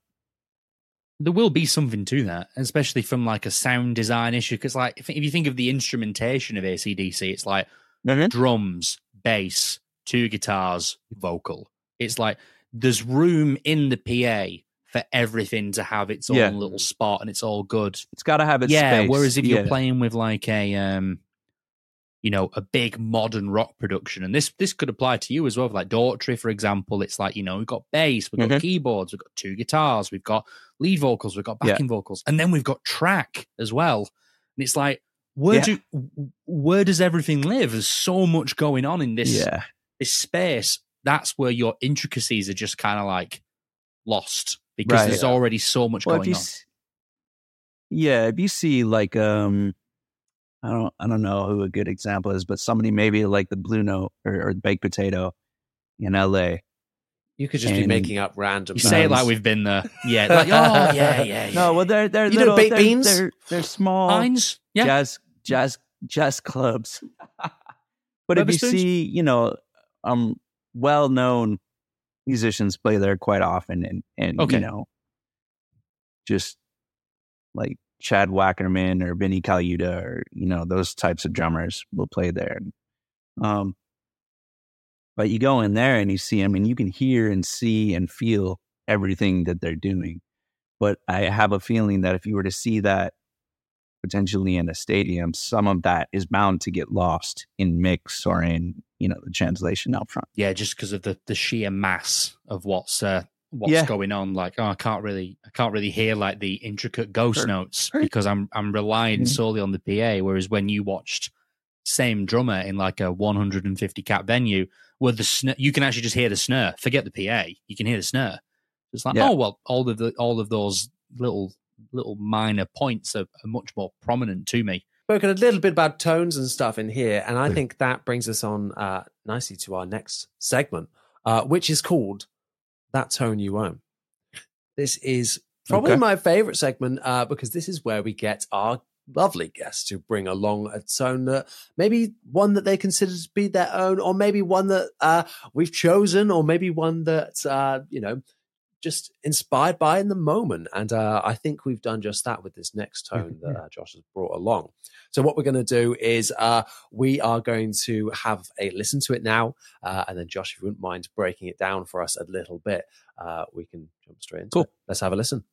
There will be something to that, especially from like a sound design issue. Because like if, if you think of the instrumentation of ACDC, it's like Mhm. drums, bass, two guitars, vocal. It's like there's room in the PA for everything to have its own Yeah. little spot, and it's all good. It's got to have its yeah. space. Whereas if you're playing with like a um, you know, a big modern rock production, and this this could apply to you as well. Like Daughtry, for example, it's like you know we've got bass, we've got Mhm. keyboards, we've got two guitars, we've got lead vocals, we've got Yeah. backing vocals, and then we've got track as well. And it's like where Yeah. do where does everything live? There's so much going on in this yeah, this space. That's where your intricacies are just kind of like lost because Right. there's Yeah. already so much well, going on. yeah, if you see like um, I don't I don't know who a good example is, but somebody maybe like the Blue Note or, or Baked Potato in L.A. You could just be making up random. You say it like we've been there. Yeah. Like, oh, yeah, yeah, yeah. No, well they're they're You know little, baked they're, beans? They're, they're small Mines. Yeah. jazz jazz jazz clubs. but if you Wetherspoons? see, you know, um, well known musicians play there quite often, and and Okay. you know, just like Chad Wackerman or Vinnie Colaiuta or you know those types of drummers will play there. Um, but you go in there and you see them, and you can hear and see and feel everything that they're doing. But I have a feeling that if you were to see that potentially in a stadium, some of that is bound to get lost in mix or in you know the translation out front. yeah, just because of the the sheer mass of what's uh, what's Yeah. going on. Like, oh, I can't really, I can't really hear like the intricate ghost Sure. notes because I'm I'm relying Mhm. solely on the PA. Whereas when you watched same drummer in like a 150 cap venue, where the snare, you can actually just hear the snare. Forget the PA, you can hear the snare. It's like, Yeah. oh well, all of the all of those little little minor points are, are much more prominent to me. spoken a little bit about tones and stuff in here, and I think that brings us on uh, nicely to our next segment, uh, which is called "That Tone You Own." This is probably Okay. my favorite segment uh, because this is where we get our lovely guests to bring along a tone that maybe one that they consider to be their own, or maybe one that uh, we've chosen, or maybe one that uh, you know just inspired by in the moment. And uh, I think we've done just that with this next tone that uh, Josh has brought along. So what we're going to do is uh, we are going to have a listen to it now, uh, and then Josh, if you wouldn't mind breaking it down for us a little bit, uh, we can jump straight into Cool. it. Let's have a listen.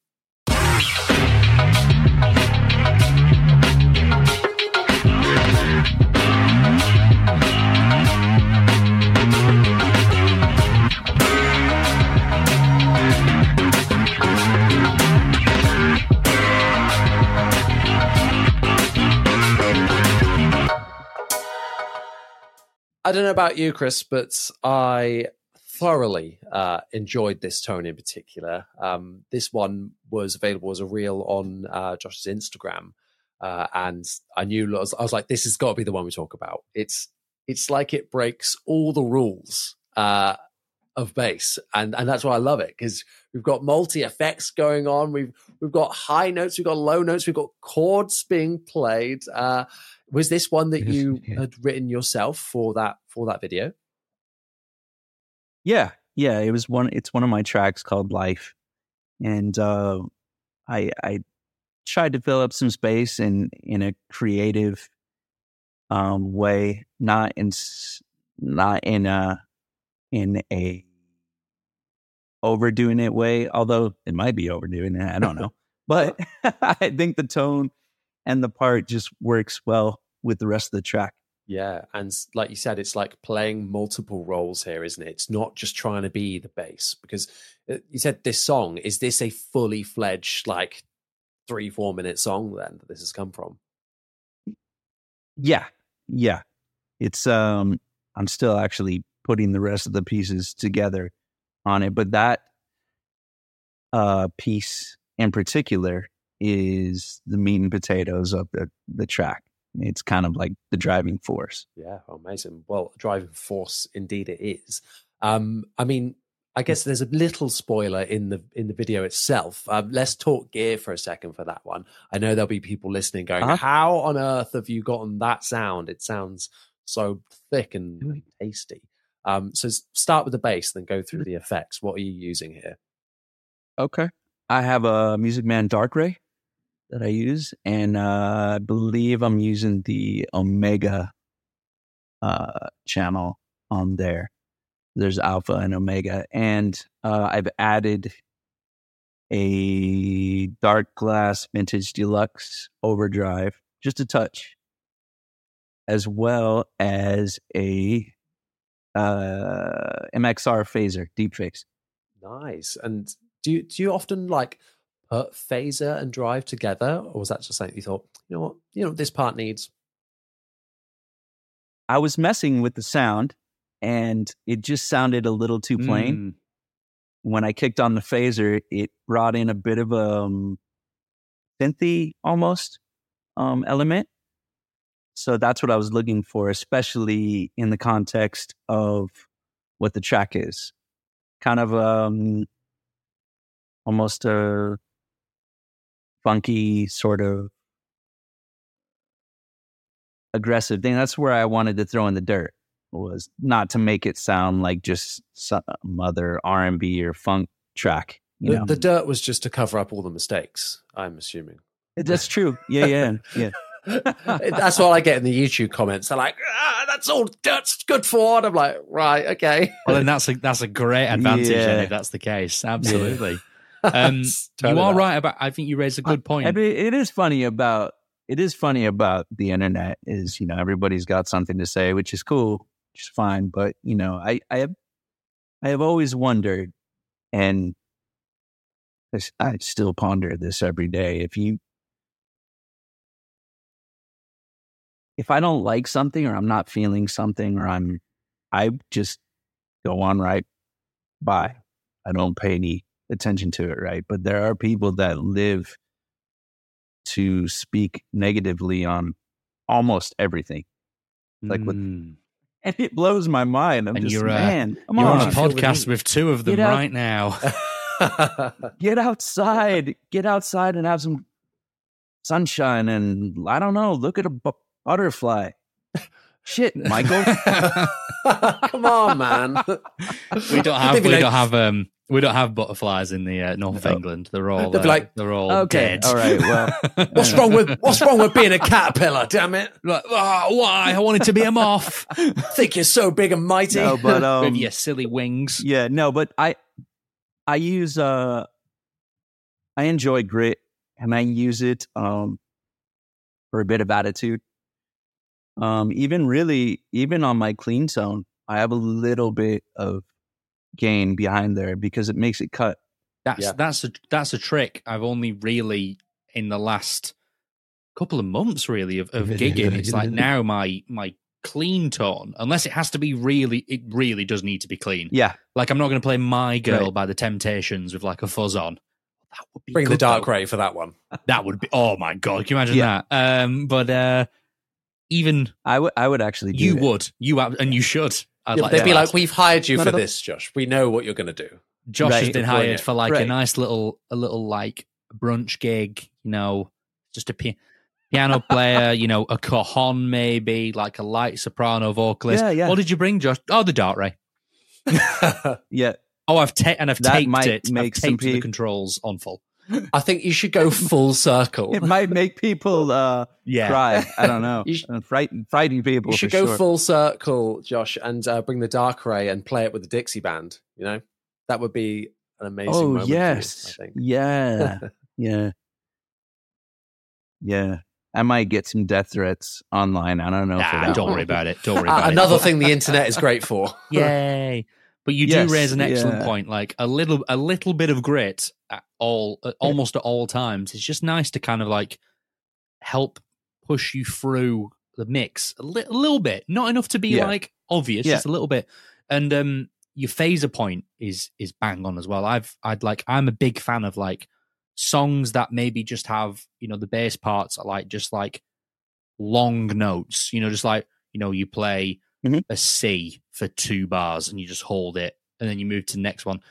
I don't know about you, Chris, but I thoroughly uh, enjoyed this tone in particular. Um, this one was available as a reel on uh, Josh's Instagram, uh, and I knew I was, I was like, "This has got to be the one we talk about." It's it's like it breaks all the rules uh, of bass, and and that's why I love it because we've got multi effects going on. We've we've got high notes, we've got low notes, we've got chords being played. Uh, was this one that you Yeah. had written yourself for that for that video? Yeah, yeah. It was one. It's one of my tracks called "Life," and uh, I I tried to fill up some space in in a creative um, way, not in not in a in a overdoing it way. Although it might be overdoing it, I don't know. but I think the tone and the part just works well with the rest of the track. Yeah, and like you said, it's like playing multiple roles here, isn't it? It's not just trying to be the bass because uh, you said this song is this a fully fledged like three four minute song then that this has come from? Yeah, yeah. It's um I'm still actually putting the rest of the pieces together on it, but that uh piece in particular is the meat and potatoes of the the track. It's kind of like the driving force. Yeah, amazing. Well, driving force indeed it is. Um, I mean, I guess there's a little spoiler in the in the video itself. Um, let's talk gear for a second for that one. I know there'll be people listening going, Uh-huh. "How on earth have you gotten that sound? It sounds so thick and tasty." Um, so start with the bass, then go through the effects. What are you using here? Okay. I have a Music Man DarkRay that I use, and uh, I believe I'm using the Omega uh, channel on there. There's Alpha and Omega, and uh, I've added a Darkglass Vintage Deluxe Overdrive, just a touch, as well as a uh, MXR phaser, deep fix. Nice. And do you, do you often like put phaser and drive together, or was that just something you thought, you know what, you know what this part needs? I was messing with the sound and it just sounded a little too plain. Mm. When I kicked on the phaser, it brought in a bit of a um, synthy almost um, element. So that's what I was looking for, especially in the context of what the track is. Kind of um, almost a funky sort of aggressive thing. That's where I wanted to throw in the dirt was not to make it sound like just some other R and B or funk track. You The, know, the dirt was just to cover up all the mistakes, I'm assuming. that's true. Yeah, yeah, yeah. That's what I get in the YouTube comments. They're like, ah, that's all dirt's good for. And I'm like, right, okay. Well, then that's a that's a great advantage Yeah. if that's the case. Absolutely. Um, Turn you are up. right about. I think you raised a good point. I mean, it is funny about it is funny about the internet is you know everybody's got something to say, which is cool, which is fine. But you know, I I have I have always wondered, and I still ponder this every day. If you if I don't like something or I'm not feeling something or I'm I just go on right by. I don't pay any attention to it, right? But there are people that live to speak negatively on almost everything. like what- Mm. And it blows my mind. I'm And just you're, uh, man, come You're on, on a podcast need. with two of them out. right now. get outside, get outside and have some sunshine and I don't know, look at a bu- butterfly. Shit, Michael. Come on, man. we don't have we like- don't have um we don't have butterflies in the uh, North of No. England. They're all They'd be uh, like, they're all Okay, dead. all right, well, What's wrong with What's wrong with being a caterpillar? Damn it! Like, "Ah, why? I wanted to be a moth Think you're so big and mighty. no, but um, with your silly wings. Yeah, no, but I I use uh I enjoy grit and I use it um for a bit of attitude. Um even really even on my clean tone, I have a little bit of gain behind there because it makes it cut. That's Yeah. that's a that's a trick I've only really in the last couple of months really of, of gigging. It's like now my my clean tone, unless it has to be really, it really does need to be clean. Yeah. Like I'm not going to play "My Girl" Right. by the Temptations with like a fuzz on. That would be Bring the dark though. ray for that one. That would be. Oh my god! Can you imagine Yeah. that? Um, but uh, even I would I would actually do you it. would, you have, and you should. I'd Yeah, like they'd be add. like, "We've hired you None for them- this, Josh. We know what you're going to do." Josh has been Brilliant. hired for like a nice little, a little like brunch gig. You know, just a pi- piano player. you know, a cajon maybe, like a light soprano vocalist. Yeah, yeah. What did you bring, Josh? Oh, the DarkRay. Yeah. Oh, I've ta- and I've That taped it. make I've some taped the controls on full. I think you should go full circle. It might make people uh Yeah. cry. I don't know. You sh- Uh, frighten frighten people You should for go sure. full circle, Josh, and uh, bring the DarkRay and play it with the Dixie band. You know, that would be an amazing. Oh moment for you, yes. I think. Yeah. yeah. Yeah. I might get some death threats online. I don't know. Nah, that don't one. worry about it. Don't worry Uh, about another thing the internet is great for. Yay! But you do raise an excellent yeah. point. Like a little, a little bit of grit at all, at almost at all times. It's just nice to kind of like help push you through the mix a, li- a little bit, not enough to be Yeah. like obvious, Yeah. just a little bit. And um, your phaser point is is bang on as well. I've I'd like I'm a big fan of like songs that maybe just have you know the bass parts are like just like long notes. You know, just like you know you play Mhm. a C for two bars and you just hold it and then you move to the next one.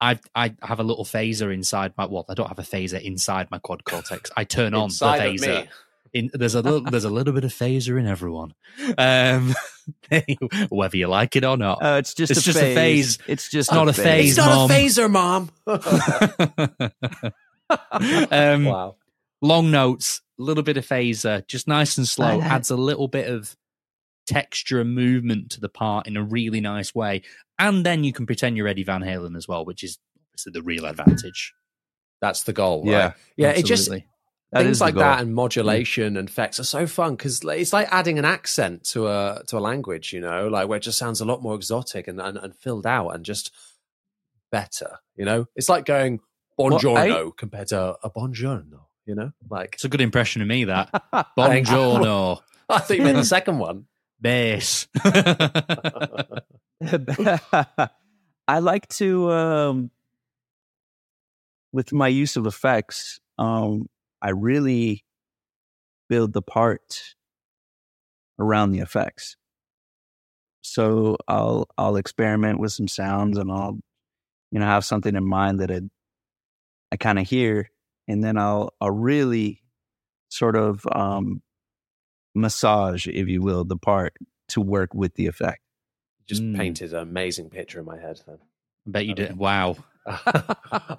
I I have a little phaser inside my well, I don't have a phaser inside my quad cortex. I turn on Inside the of phaser. me. In, there's a little there's a little bit of phaser in everyone. Um, whether you like it or not. Uh, it's just It's a just a phase. phase. It's just not a phase. it's not Mom. a phaser, mom. um, wow. Long notes, a little bit of phaser, just nice and slow. I- I- adds a little bit of texture and movement to the part in a really nice way. And then you can pretend you're Eddie Van Halen as well, which is obviously the real advantage. That's the goal. Right? Yeah, Yeah. It just That things like that and modulation and effects are so fun because it's like adding an accent to a to a language, you know, like where it just sounds a lot more exotic and and, and filled out and just better. You know, it's like going Well, eh? buongiorno compared to a buongiorno. You know, like It's a good impression of me, that. Buongiorno. I think you meant the second one. Bass. I like to um with my use of effects, um, I really build the part around the effects. So I'll I'll experiment with some sounds and I'll you know have something in mind that I I kind of hear and then I'll I'll really sort of um massage if you will the part to work with the effect. Just Mm. painted an amazing picture in my head. Then. I bet you did. Wow.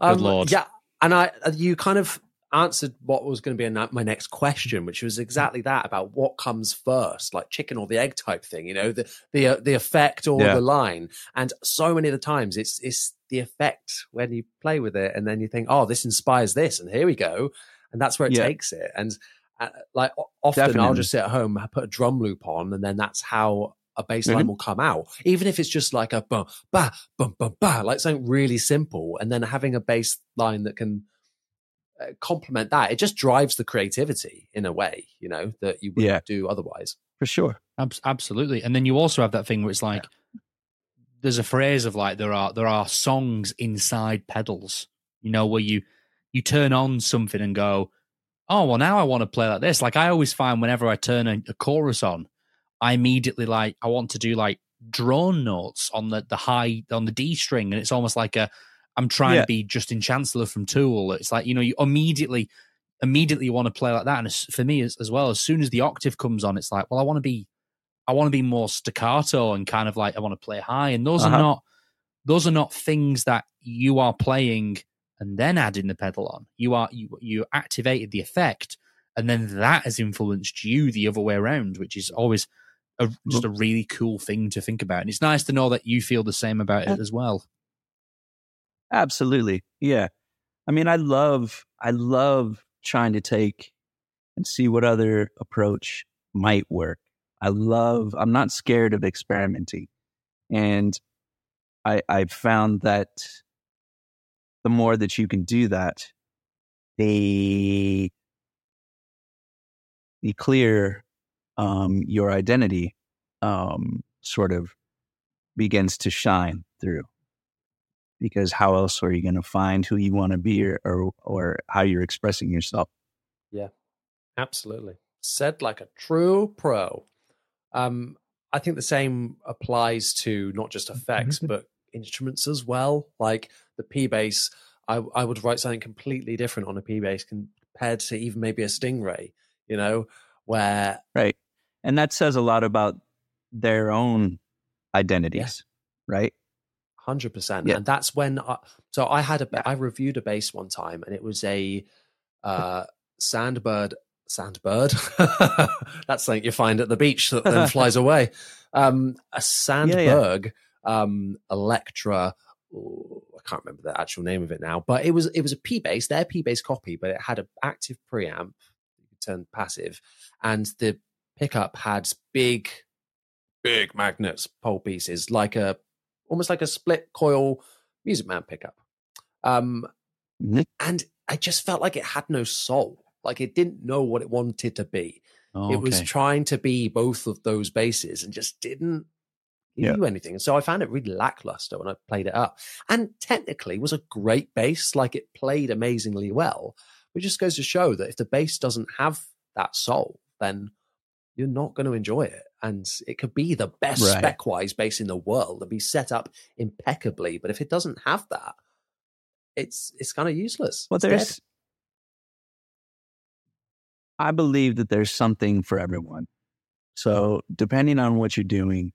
Um, lord. Yeah, and I you kind of answered what was going to be a, my next question, which was exactly that about what comes first, like chicken or the egg type thing. You know, the the uh, the effect or Yeah. the line. And so many of the times, it's it's the effect when you play with it, and then you think, oh, this inspires this, and here we go, and that's where it Yeah. takes it. And uh, like o- often, I'll just sit at home, put a drum loop on, and then that's how. A bass line Mhm. will come out, even if it's just like a bum, ba, bum, bum, ba, like something really simple, and then having a bass line that can uh, complement that. It just drives the creativity in a way, you know, that you wouldn't Yeah. do otherwise. For sure. Abs- absolutely. And then you also have that thing where it's like there's a phrase of like there are there are songs inside pedals. You know, where you you turn on something and go, oh well, now I want to play like this. Like I always find whenever I turn a, a chorus on, I immediately like I want to do like drone notes on the the high on the D string, and it's almost like a I'm trying Yeah. to be Justin Chancellor from Tool. It's like you know you immediately immediately you want to play like that. And for me as, as well, as soon as the octave comes on, it's like well I want to be I want to be more staccato and kind of like I want to play high, and those Uh-huh. are not those are not things that you are playing and then adding the pedal on. You are you you activated the effect, and then that has influenced you the other way around, which is always a, just a really cool thing to think about. And it's nice to know that you feel the same about it as well. Absolutely. Yeah. I mean, I love, I love trying to take and see what other approach might work. I love, I'm not scared of experimenting. And I, I've found that the more that you can do that, the, the clear um, your identity um, sort of begins to shine through because how else are you going to find who you want to be or, or or how you're expressing yourself Yeah, Absolutely. Said like a true pro. Um, I think the same applies to not just effects, but instruments as well. Like the P bass, I, I would write something completely different on a P bass compared to even maybe a Stingray, you know, where right and that says a lot about their own identities right Hundred percent, Yeah. and that's when. I, so I had a. I reviewed a bass one time, and it was a uh, Sandbird. Sandbird. that's something you find at the beach that then flies away. Um, a Sandberg um, Electra. Ooh, I can't remember the actual name of it now, but it was it was a P bass, their P bass copy, but it had an active preamp. You could turn passive, and the pickup had big, big magnets, pole pieces, like a almost like a split coil Music Man pickup. Um, Mhm. and I just felt like it had no soul. Like it didn't know what it wanted to be. Oh, It was trying to be both of those bases and just didn't Yeah. you anything. And so I found it really lackluster when I played it up. And technically was a great bass, like it played amazingly well. But it just goes to show that if the bass doesn't have that soul, then you're not going to enjoy it. And it could be the best Right. spec wise bass in the world and be set up impeccably. But if it doesn't have that, it's it's kind of useless. well It's dead. there's i believe that there's something for everyone so depending on what you're doing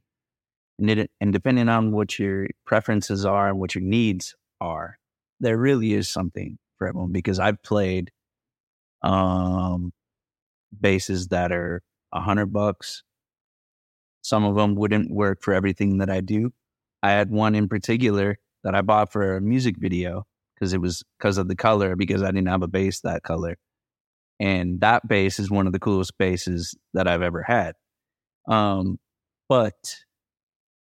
and it, and depending on what your preferences are and what your needs are, there really is something for everyone. Because I've played um basses that are a hundred bucks. Some of them wouldn't work for everything that I do. I had one in particular that I bought for a music video because it was because of the color because I didn't have a bass that color. And that bass is one of the coolest basses that I've ever had. Um, but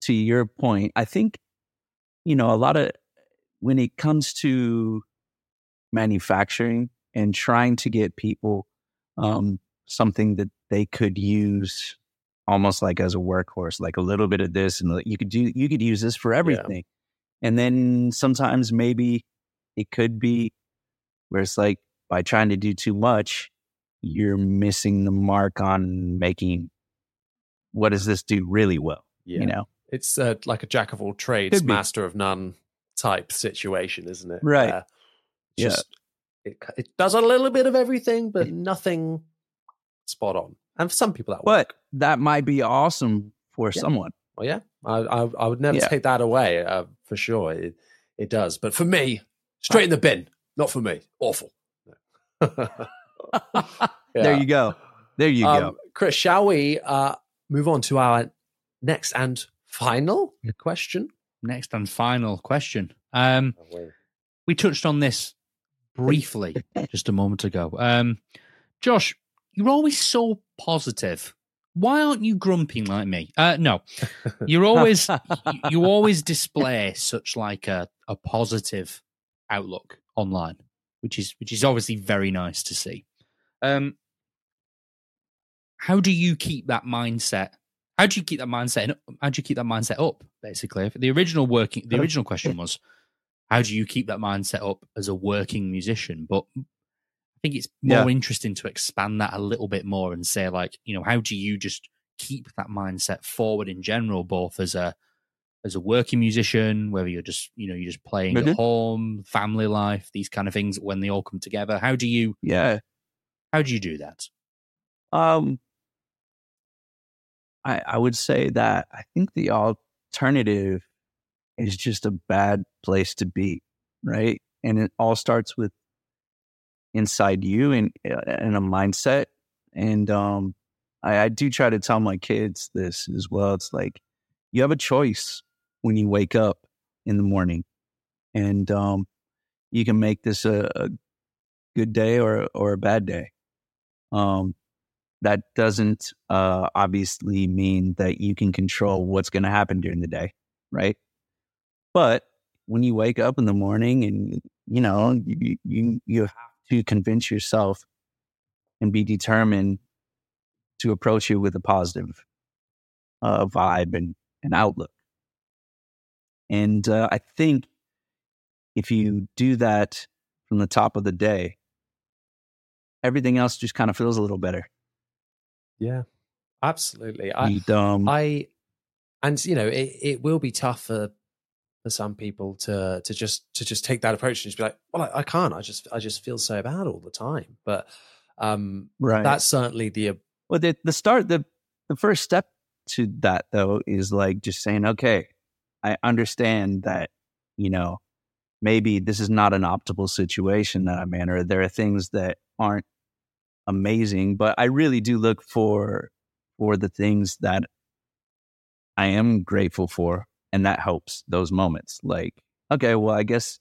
to your point, I think, you know, a lot of when it comes to manufacturing and trying to get people um, something that they could use almost like as a workhorse, like a little bit of this, and you could do you could use this for everything. Yeah. And then sometimes maybe it could be where it's like by trying to do too much, you're missing the mark on making what does this do really well. Yeah. You know, it's uh, like a jack of all trades, master of none type situation, isn't it? Right. Uh, just yeah. it, it does a little bit of everything, but nothing spot on. And for some people that but that might be awesome for yeah. someone. Well, yeah, I, I, I would never yeah. take that away uh, for sure. It, it does, but for me, straight in the bin. Not for me. Awful. There you go. There you um, go. Chris, shall we uh, move on to our next and final question? Next and final question. Um, oh, we touched on this briefly just a moment ago. Um, Josh, you're always so positive. Why aren't you grumpy like me? Uh, no, you're always you always display such like a, a positive outlook online, which is which is obviously very nice to see. Um, how do you keep that mindset? How do you keep that mindset? How do you keep that mindset up? Basically, the original working, the original question was, how do you keep that mindset up as a working musician? But I think it's more yeah. interesting to expand that a little bit more and say, like, you know, how do you just keep that mindset forward in general, both as a as a working musician, whether you're just you know you're just playing mm-hmm. at home, family life, these kind of things when they all come together. How do you? Yeah. How do you do that? Um, I I would say that I think the alternative is just a bad place to be, right? And it all starts with inside you and and a mindset. And um, I, I do try to tell my kids this as well. It's like you have a choice when you wake up in the morning, and um, you can make this a, a good day or or a bad day. Um, that doesn't uh, obviously mean that you can control what's going to happen during the day, right? But when you wake up in the morning and you know you you you have to convince yourself and be determined to approach it with a positive uh, vibe and, and outlook. And uh, I think if you do that from the top of the day, everything else just kind of feels a little better. Yeah, absolutely. I, um, I, and you know, it, it will be tough for for some people to to just to just take that approach and just be like, well, I, I can't. I just I just feel so bad all the time. But um, right, that's certainly the well, the the start the the first step to that though is like just saying, okay, I understand that you know maybe this is not an optimal situation that I'm in, or there are things that aren't amazing, but I really do look for for the things that I am grateful for, and that helps those moments. Like, okay, well, I guess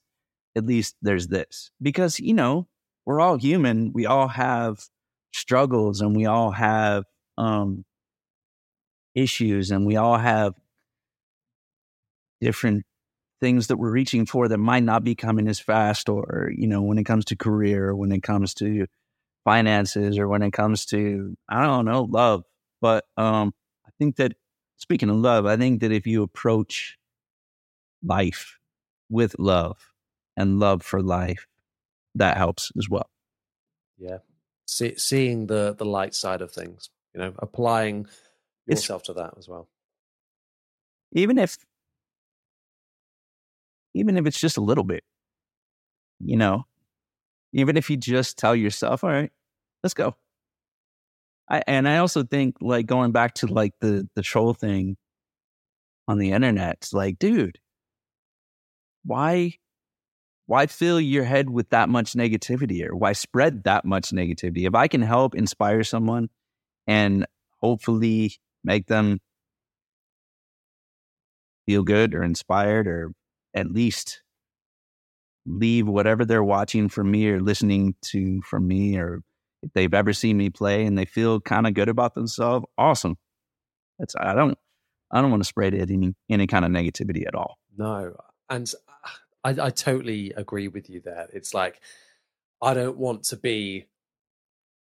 at least there's this because you know we're all human. We all have struggles, and we all have um, issues, and we all have different things that we're reaching for that might not be coming as fast or you know when it comes to career when it comes to finances or when it comes to I don't know love. But um, I think that speaking of love, I think that if you approach life with love and love for life, that helps as well. Yeah, See, seeing the the light side of things, you know, applying yourself it's, to that as well. Even if, even if it's just a little bit, you know, even if you just tell yourself, all right, let's go. I, and I also think like going back to like the, the troll thing, on the internet. Like, dude, why why fill your head with that much negativity or why spread that much negativity? If I can help inspire someone and hopefully make them feel good or inspired or at least leave whatever they're watching from me or listening to from me or if they've ever seen me play and they feel kind of good about themselves, awesome. That's I don't I don't want to spread any any kind of negativity at all. No, and I, I totally agree with you there. It's like I don't want to be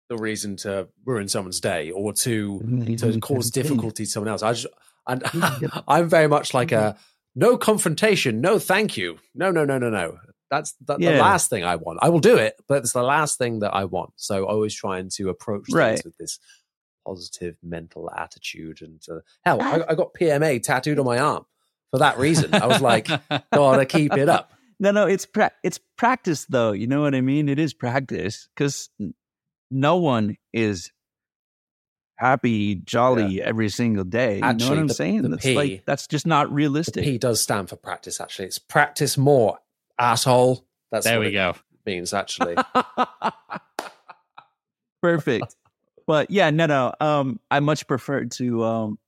the reason to ruin someone's day or to to cause difficulty to someone else. I just and I'm very much like mm-hmm. a no confrontation, no thank you, no no no no no. That's the, Yeah. the last thing I want. I will do it, but it's the last thing that I want. So always trying to approach things Right. with this positive mental attitude. And uh, hell, I, I got PMA tattooed on my arm for that reason. I was like, gotta keep it up. No, no, it's pra- it's practice though. You know what I mean? It is practice because no one is happy, jolly every single day. you know Actually, what I'm the- saying? the that's P- like that's just not The realistic. P does stand for practice. Actually, it's practice more, asshole. That's there what we it go. means. Actually, Perfect. But yeah, no, no. Um, I much prefer to um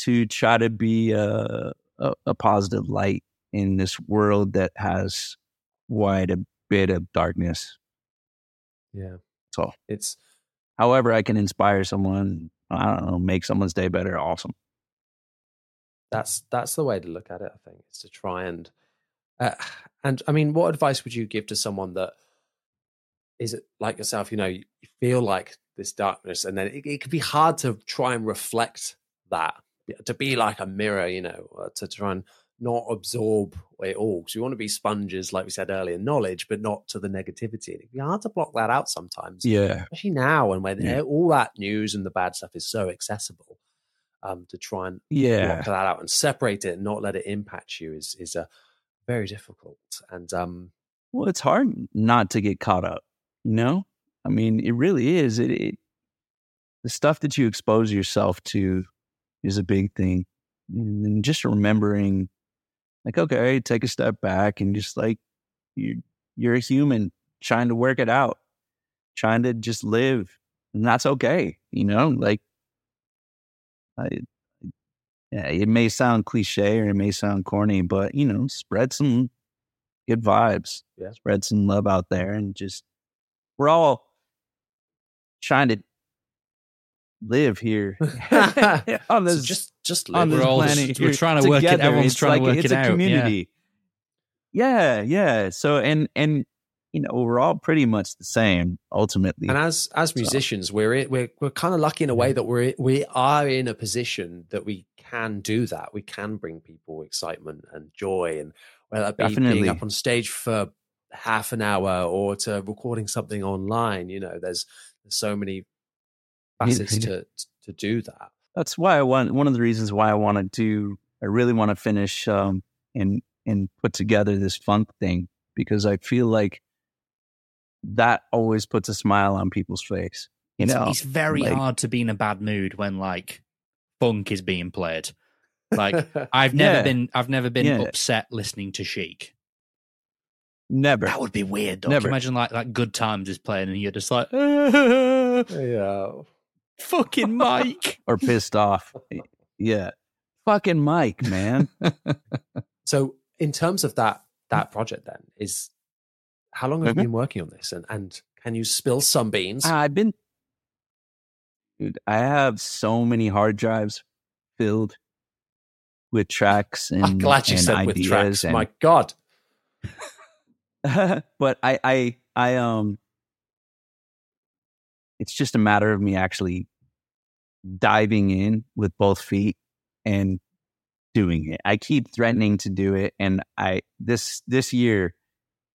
to try to be a, a a positive light in this world that has quite a bit of darkness. yeah. So, It's however, I can inspire someone. I don't know, make someone's day better. Awesome. that's that's the way to look at it. I think is to try and uh, and I mean, what advice would you give to someone that is like yourself? You know, you feel like this darkness, and then it, it can be hard to try and reflect that to be like a mirror. You know, uh, to try and not absorb it all because you want to be sponges, like we said earlier, knowledge, but not to the negativity. And it can be hard to block that out sometimes. Yeah. especially now and when Yeah. all that news and the bad stuff is so accessible um, to try and Yeah. block that out and separate it and not let it impact you is is uh, very difficult and um Well, it's hard not to get caught up. You know, I mean, it really is. It, it the stuff that you expose yourself to is a big thing, and just remembering, like, okay, take a step back and just like you, you're a human trying to work it out, trying to just live, and that's okay. You know, like, I, yeah, it may sound cliche or it may sound corny, but you know, spread some good vibes. Yeah. Spread some love out there and just we're all trying to live here on so this just just on live this We're all planet just- we're trying to work it- everyone's It's trying to work it's it a out, yeah. community. Yeah, yeah. So and and you know we're all pretty much the same ultimately. and as as So- musicians we're we're we're kind of lucky in a way that we're we are in a position that we can do that we can bring people excitement and joy and whether that be Definitely. being up on stage for half an hour or to recording something online you know there's there's so many facets to to do that that's why I want one of the reasons why I want to do I really want to finish um and and put together this funk thing because I feel like that always puts a smile on people's face. You it's, know, it's very like- hard to be in a bad mood when like funk is being played. Like I've never Yeah. been I've never been Yeah. upset listening to Chic. never. That would be weird. Though. Never. Can you imagine like like Good Times is playing and you're just like yeah fucking Mike. or pissed off. Yeah. Fucking Mike, man. So, in terms of that that project, then is how long have you mm-hmm. been working on this, and and can you spill some beans? I've been, dude. I have so many hard drives filled with tracks and I'm glad you said with tracks. and- My God, but I, I, I, um, it's just a matter of me actually diving in with both feet and doing it. I keep threatening to do it, and I this this year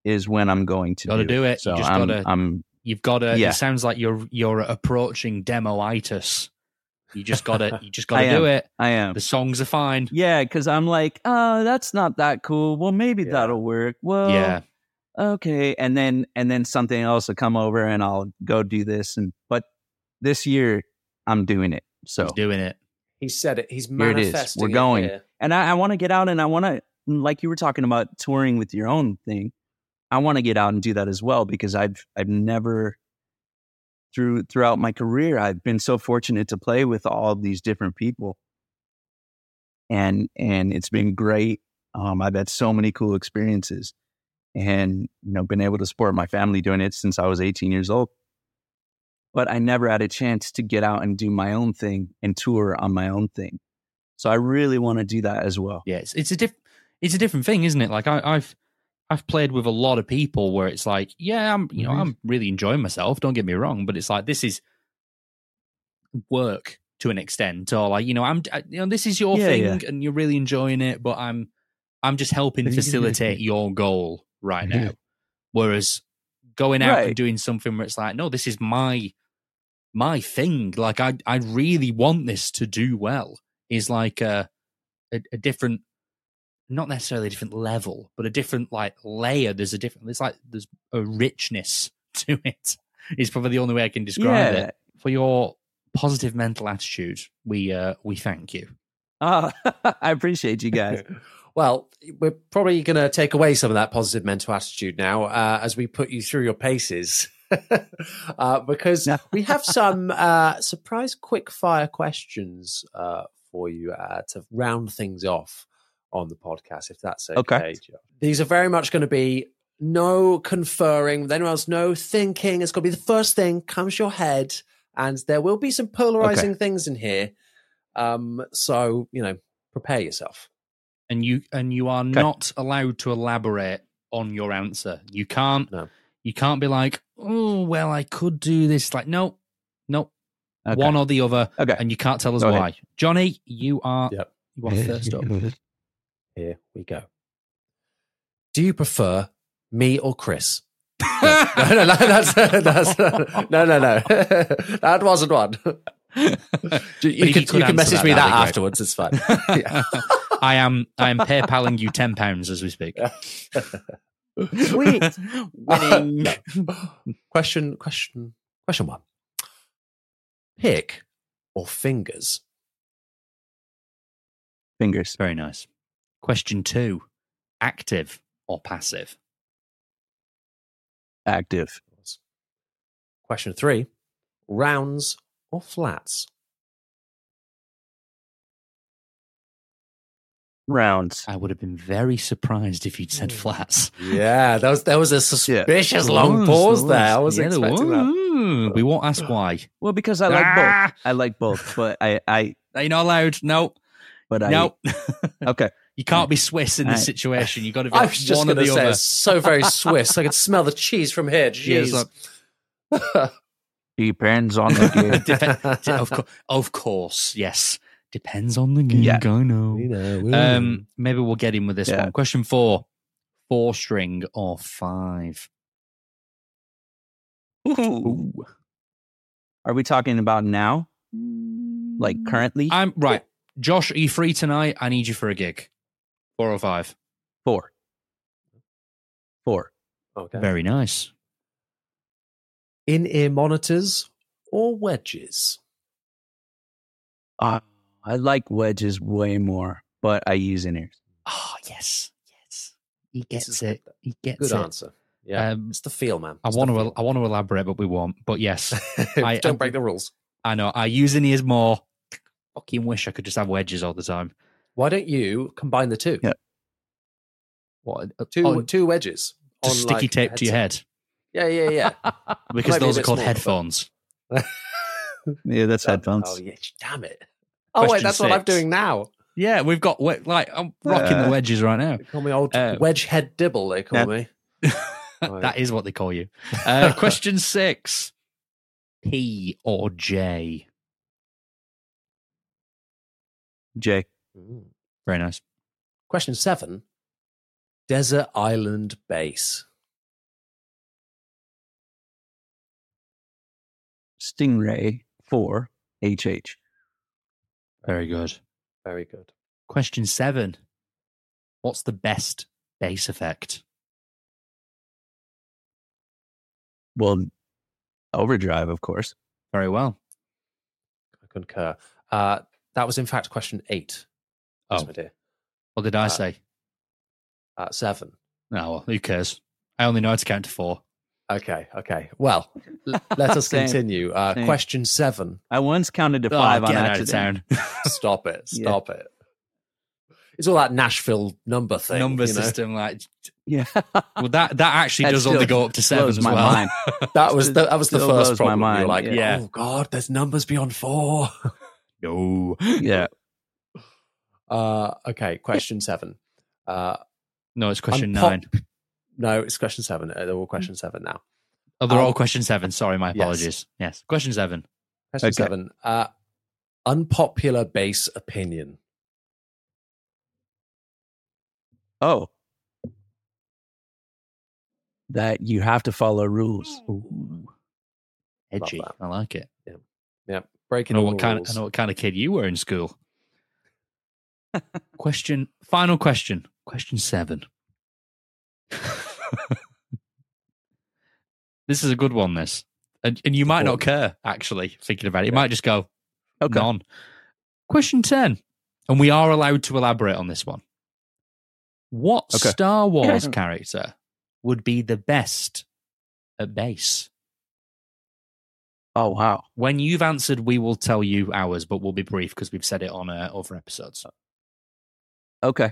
is when I'm going to Gotta do, do it. it. So just I'm, gotta- I'm You've got to. Yeah. It sounds like you're you're approaching demoitis. You just gotta you just gotta do it. I am The songs are fine. Yeah, because I'm like, oh, that's not that cool. Well, maybe Yeah. that'll work. Well, yeah, okay. And then and then something else will come over, and I'll go do this. And but this year, I'm doing it. So he's doing it. He said it. He's Here it is. manifesting. We're it going. here. And I, I want to get out and I want to, like you were talking about touring with your own thing. I want to get out and do that as well because I've I've never through throughout my career I've been so fortunate to play with all of these different people, and and it's been great. Um, I've had so many cool experiences, and you know been able to support my family doing it since I was 18 years old. But I never had a chance to get out and do my own thing and tour on my own thing. So I really want to do that as well. Yeah, it's, it's a diff- it's a different thing, isn't it? Like I, I've I've played with a lot of people where it's like, yeah, I'm you know Mhm. I'm really enjoying myself. Don't get me wrong, but it's like this is work to an extent, or like you know I'm I- you know this is your Yeah, thing yeah. and you're really enjoying it, but I'm I'm just helping facilitate your goal right now. Whereas going out and doing something where it's like, no, this is my my thing. Like I I really want this to do well. Is like a a, a different not necessarily a different level, but a different like layer. There's a different. There's like there's a richness to it. Is probably the only way I can describe Yeah. it. For your positive mental attitude, we uh we thank you. Ah, I appreciate you guys. Well, we're probably going to take away some of that positive mental attitude now uh, as we put you through your paces. uh, because we have some uh, surprise quick fire questions uh, for you uh, to round things off on the podcast, if that's okay. Okay. These are very much going to be no conferring with anyone else, no thinking. It's going to be the first thing comes to your head, and there will be some polarizing things in here. Um, so, you know, prepare yourself. and you and you are not allowed to elaborate on your answer. You can't. No. You can't be like, oh well, I could do this. Like, no, no, Okay. one or the other, Okay. and you can't tell us Go why. ahead. Jonny, you are Yep. you are first up. Here we go. Do you prefer me or Chris? no, no, no, that's, that's, no, no, no. that wasn't one. You, you can, you can message that, me great. afterwards. It's fine. Yeah. I am I am PayPaling you ten pounds as we speak. Sweet. Winning. question, question, question one. Pick or fingers? Fingers. Very nice. Question two: active or passive? Active. Question three. Rounds or flats? Rounds. I would have been very surprised if you'd said flats. Yeah, that was there was a suspicious long Was, pause was. there. I was Yeah, there expecting that. We won't ask why. Well, because I like Ah! both. I like both, but I, I, Are you not allowed? No, but I. no. Okay. You can't be Swiss in this situation. You've got to be I was just one or going to the say, other. it's so very Swiss. I could smell the cheese from here. Yeah, Jeez. Depends on the game. Dep- of, co- of course, yes. Depends on the game. Yeah. I know. You know, Um, maybe we'll get in with this Yeah. one. Question four: four string or five? Ooh. Are we talking about now? Like currently? I'm right. Josh, are you free tonight? I need you for a gig. Four or five. Four. Four. okay. Very nice. In ear monitors or wedges? Uh, I like wedges way more, but I use in ears. Oh yes, yes. He gets it. good. He gets Good it. Good answer. Yeah, Um, it's the feel, man. I want the to. I want to elaborate, but we won't. But yes. I- don't I- break the rules. I know. I use in ears more. Fucking wish I could just have wedges all the time. Why don't you combine the two? Yeah. What? uh, Two oh, two wedges. just on, sticky like, tape to your head Yeah, yeah, yeah. because Might be those are bit called small, but- headphones. Yeah, that's headphones. Oh, yeah, damn it. Oh, wait, Question that's what I'm doing now. Yeah, we've got like I'm rocking the wedges right now. They call me old Uh, wedge head dibble, they call Yeah. me. that is what they call you. Uh, question six: P or J? Jay. Mm. Very nice. Question seven Desert Island Bass. Stingray 4 HH. Very good. Very good. Question seven: What's the best bass effect? Well, overdrive, of course. Very well. I concur. Uh, that was in fact question eight. Yes, Oh. my dear. What did I Uh, say? Uh, seven. No, well, who cares? I only know how to count to four. Okay, okay. Well, l- let us continue. Uh, question seven. I once counted to Oh, five on get out of accident. town. Stop it. Yeah. Stop it. It's all that Nashville number thing. Number you know? system, like Yeah. well, that that actually That does only go up to seven blows as my well. mind. That was the, that was the first blows my problem. You're mind, like, yeah. oh god, there's numbers beyond four. no, yeah. Uh, okay, question seven. Uh, no, it's question unpop- nine. No, it's question seven. Uh, They're all question seven now. Oh, they're um, all question seven. Sorry, my apologies. Yes, question seven. Question Okay. seven. Uh, unpopular bass opinion. Oh. That you have to follow rules. Ooh. Edgy. I like it. Yeah, I breaking know all what the kind. rules. I know what kind of kid you were in school. Question. Final question. Question seven. this is a good one. This, and and you might not care. Actually, thinking about it, you might just go Okay. none. Question ten, and we are allowed to elaborate on this one. What Okay. Star Wars character would be the best at bass? Oh wow. When you've answered, we will tell you ours, but we'll be brief because we've said it on uh, other episodes. Okay.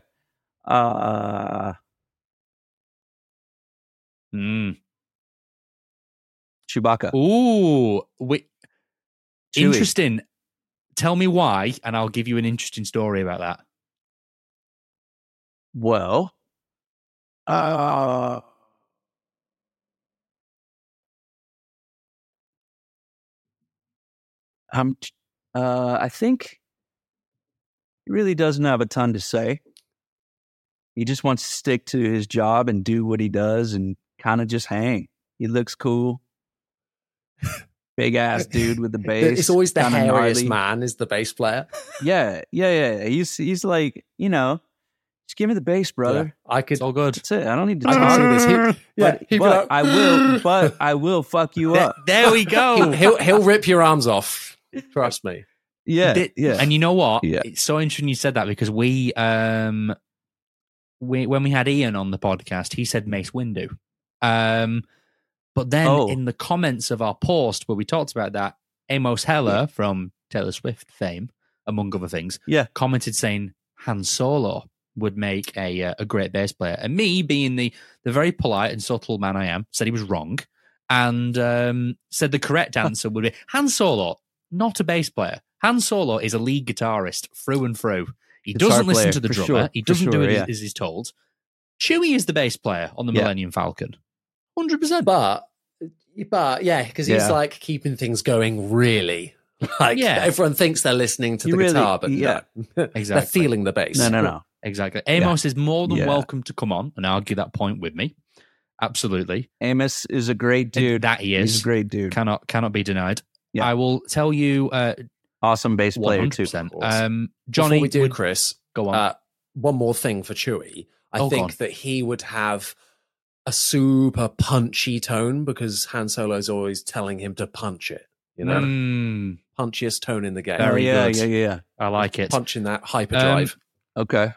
Uh Mm. Chewbacca. Ooh, Chewie. interesting. Tell me why, and I'll give you an interesting story about that. Well, uh, I'm, uh, I think he really doesn't have a ton to say. He just wants to stick to his job and do what he does and kind of just hang. He looks cool. Big ass dude with the bass. it's always the kinda hairiest gnarly. man is the bass player. Yeah, yeah, yeah. He's he's like, you know, just give me the bass, brother. Yeah, I could. It's all good. That's it. I don't need to I can talk. see this. He- yeah, but, he'd but like, I will. But I will fuck you There, up. there we go. he'll, he'll he'll rip your arms off. Trust me. Yeah, Thi- yeah. And you know what? Yeah. It's so interesting you said that because we, um, we when we had Ian on the podcast, he said Mace Windu. Um, but then Oh. in the comments of our post where we talked about that, Amos Heller from Taylor Swift fame, among other things, Yeah. commented saying Han Solo would make a uh, a great bass player, and me being the the very polite and subtle man I am, said he was wrong, and um, said the correct answer would be Han Solo, not a bass player. Han Solo is a lead guitarist through and through. He Guitar doesn't listen to the drummer. sure, he doesn't do sure, it yeah. as, as he's told. Chewie is the bass player on the Yeah. Millennium Falcon, hundred percent. But but yeah, because he's Yeah. like keeping things going really. Like Yeah. everyone thinks they're listening to You the really- guitar, but yeah. no. they're Exactly. feeling the bass. No, no, no. Exactly. Amos is more than Yeah. welcome to come on and argue that point with me. Absolutely. Amos is a great dude. That he He's is. a great dude. Cannot cannot be denied. Yeah. I will tell you uh, Awesome bass player hundred too. percent. of course. Um, Jonny, Before we do, would- Chris, go on. uh, one more thing for Chewie. I Oh, think that he would have a super punchy tone because Han Solo is always telling him to punch it. You know, Mm, punchiest tone in the game. Very yeah, good. yeah, yeah. I like it. Punching that hyperdrive. Okay.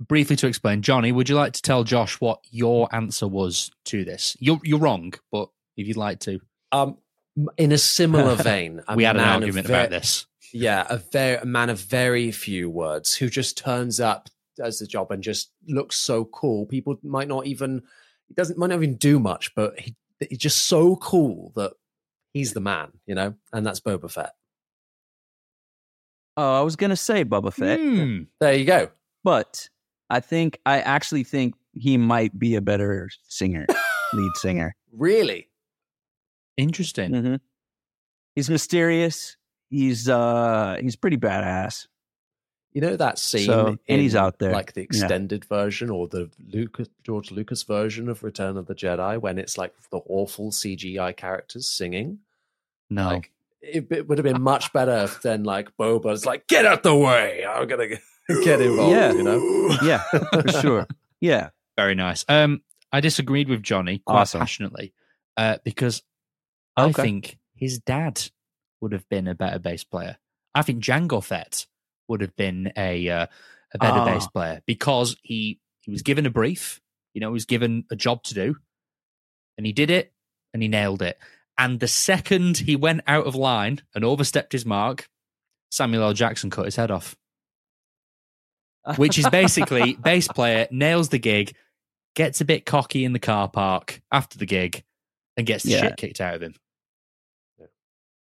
Briefly to explain, Jonny, would you like to tell Josh what your answer was to this? You're you're wrong, but if you'd like to, Um, in a similar vein, a we had an argument ve- about this. Yeah, a very a man of very few words who just turns up, does the job, and just looks so cool. People might not even he doesn't might not even do much, but he he's just so cool that he's the man, you know, and that's Boba Fett. Oh, I was gonna say Boba Fett, Hmm. There you go. but I think I actually think he might be a better singer, lead singer. Really, Interesting. hmm He's mysterious. He's uh he's pretty badass. you know that scene, So- and he's out there. like the Yeah. extended version or the Lucas George Lucas version of Return of the Jedi, when it's like the awful CGI characters singing. No. Like it, it would have been much better than like Boba's like, get out the way. I'm gonna get, get involved. Yeah. You know. Yeah, for sure. Yeah. Very nice. Um, I disagreed with Jonny quite Awesome. passionately uh, because I Okay. think his dad would have been a better bass player. I think Jango Fett would have been a uh, a better Ah. bass player because he he was given a brief, you know, he was given a job to do, and he did it and he nailed it. And the second he went out of line and overstepped his mark, Samuel L. Jackson cut his head off. Which is basically bass player nails the gig, gets a bit cocky in the car park after the gig, and gets the Yeah. shit kicked out of him.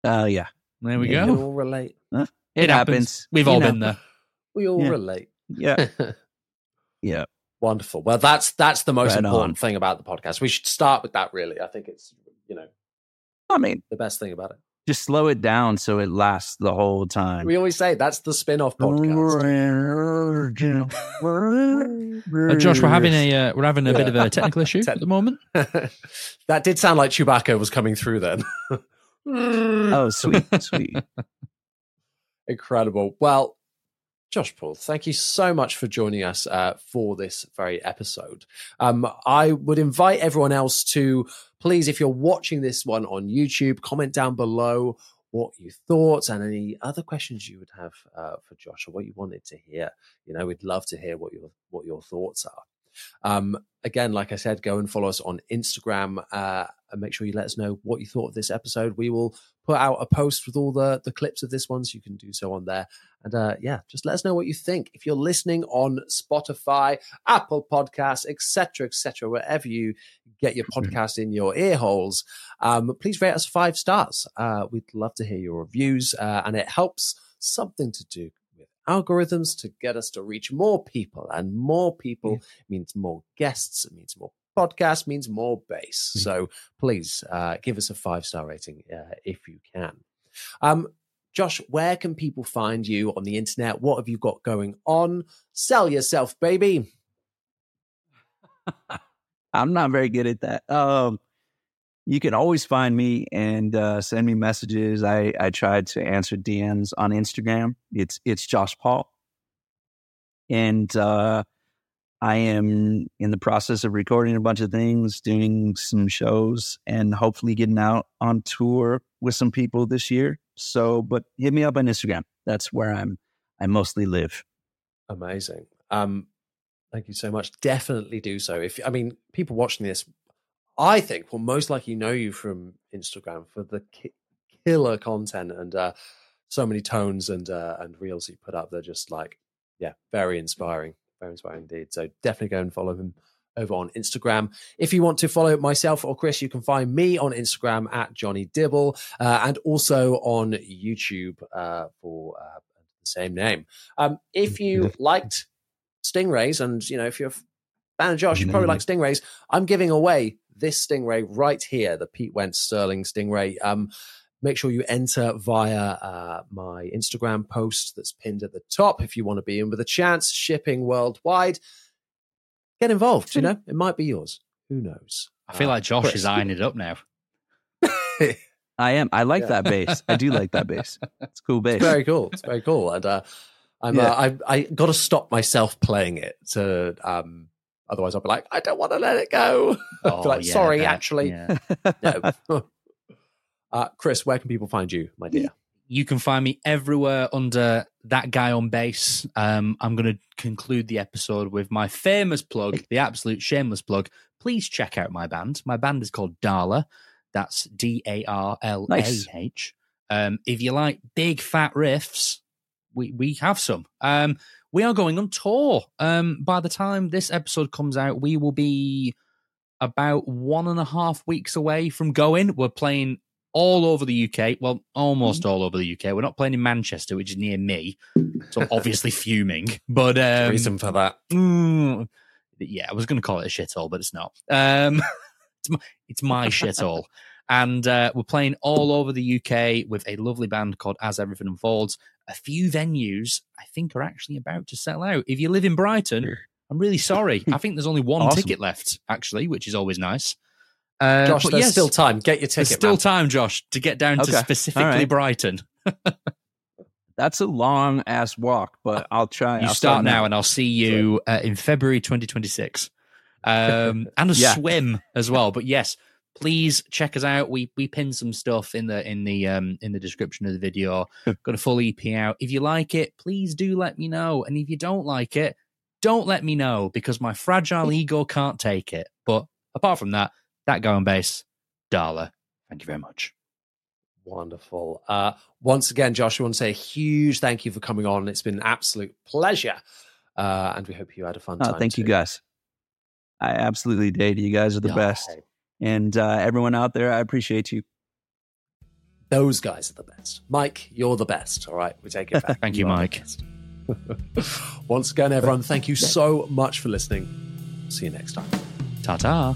Uh, yeah, There we We Yeah. go. We all relate. it, It happens. happens. We've You all know. been there. We all Yeah. relate. Yeah, yeah. Wonderful. Well, that's that's the most Right important on. thing about the podcast. We should start with that. Really, I think it's you know I mean, the best thing about it. Just slow it down so it lasts the whole time. We always say that's the spin-off podcast. Uh, Josh, we're having a uh, we're having a bit of a technical issue Tech- at the moment. that did sound like Chewbacca was coming through then. Oh, sweet, sweet. Incredible. Well, Josh Paul, thank you so much for joining us uh, for this very episode. Um, I would invite everyone else to please, if you're watching this one on YouTube, comment down below what you thought and any other questions you would have uh, for Josh or what you wanted to hear. You know, we'd love to hear what your what your thoughts are. Um, again, like I said, go and follow us on Instagram uh, and make sure you let us know what you thought of this episode. We will put out a post with all the the clips of this one, so you can do so on there. And uh, yeah, just let us know what you think. If you're listening on Spotify, Apple Podcasts, etc., etc., wherever you get your podcast in your ear holes, um, please rate us five stars. Uh, we'd love to hear your reviews, uh, and it helps something to do with algorithms to get us to reach more people, and more people means more guests. It means more podcasts. Means more bass. So please uh, give us a five star rating uh, if you can. Um, Josh, where can people find you on the internet? What have you got going on? Sell yourself, baby. I'm not very good at that. Um, you can always find me and uh, send me messages. I I tried to answer DMs on Instagram. It's it's Josh Paul, and uh, I am in the process of recording a bunch of things, doing some shows, and hopefully getting out on tour with some people this year. So, but hit me up on Instagram. That's where I'm. I mostly live. Amazing. Um, thank you so much. Definitely do so. If I mean, people watching this, I think will most likely know you from Instagram for the ki- killer content and uh, so many tones and uh, and reels you put up. They're just like, yeah, very inspiring, very inspiring indeed. So definitely go and follow him over on Instagram. If you want to follow myself or Chris, you can find me on Instagram at Jonny Dibble uh, and also on YouTube uh, for uh, the same name. Um, if you liked Stingrays, and you know, if you're a fan of Josh, you probably like Stingrays. I'm giving away this Stingray right here, the Pete Wentz Sterling Stingray. Um, make sure you enter via uh, my Instagram post that's pinned at the top if you want to be in with a chance. Shipping worldwide. Get involved. You know, it might be yours. Who knows? I feel Uh, like Josh is eyeing it up now. I am. I like Yeah. that bass. I do like that bass. It's a cool bass. It's very cool. It's very cool, and uh, I'm Yeah. uh, I I got to stop myself playing it to um. Otherwise, I'll be like, I don't want to let it go. I'll like, Oh, yeah, sorry, I bet. actually, Yeah. no. uh, Chris, where can people find you, my dear? You can find me everywhere under that guy on bass. Um, I'm going to conclude the episode with my famous plug, the absolute shameless plug. Please check out my band. My band is called Darlah. That's D A R L A H. Um, if you like big fat riffs, we we have some. Um, we are going on tour. Um, by the time this episode comes out, we will be about one and a half weeks away from going. We're playing all over the UK. Well, almost all over the UK. We're not playing in Manchester, which is near me, so obviously fuming. But um, Reason for that. mm, yeah, I was going to call it a shithole, but it's not. Um, it's my, it's my shithole. And uh, we're playing all over the UK with a lovely band called As Everything Unfolds. A few venues I think are actually about to sell out. If you live in Brighton, I'm really sorry. I think there's only one Awesome. ticket left, actually, which is always nice. Uh, Josh, but there's yes, still time. Get your there's ticket. still man. time, Josh, to get down to Okay. All specifically right. Brighton. That's a long ass walk, but I'll try. You I'll start now, and I'll see you uh, in February 2026. Um, and a Yeah. swim as well. But yes, please check us out. We we pin some stuff in the in the um in the description of the video. Got a full EP out. If you like it, please do let me know. And if you don't like it, don't let me know because my fragile ego can't take it. But apart from that, that going bass, Darlah. Thank you very much. Wonderful. Uh, once again, Josh, I want to say a huge thank you for coming on. It's been an absolute pleasure. Uh, and we hope you had a fun Oh, time. thank you guys. I absolutely did. You guys are the best. And uh, everyone out there, I appreciate you. Those guys are the best. Mike, you're the best. All right, we take it back. Thank you, are the Mike. Once again, everyone, thank you so much for listening. See you next time. Ta ta.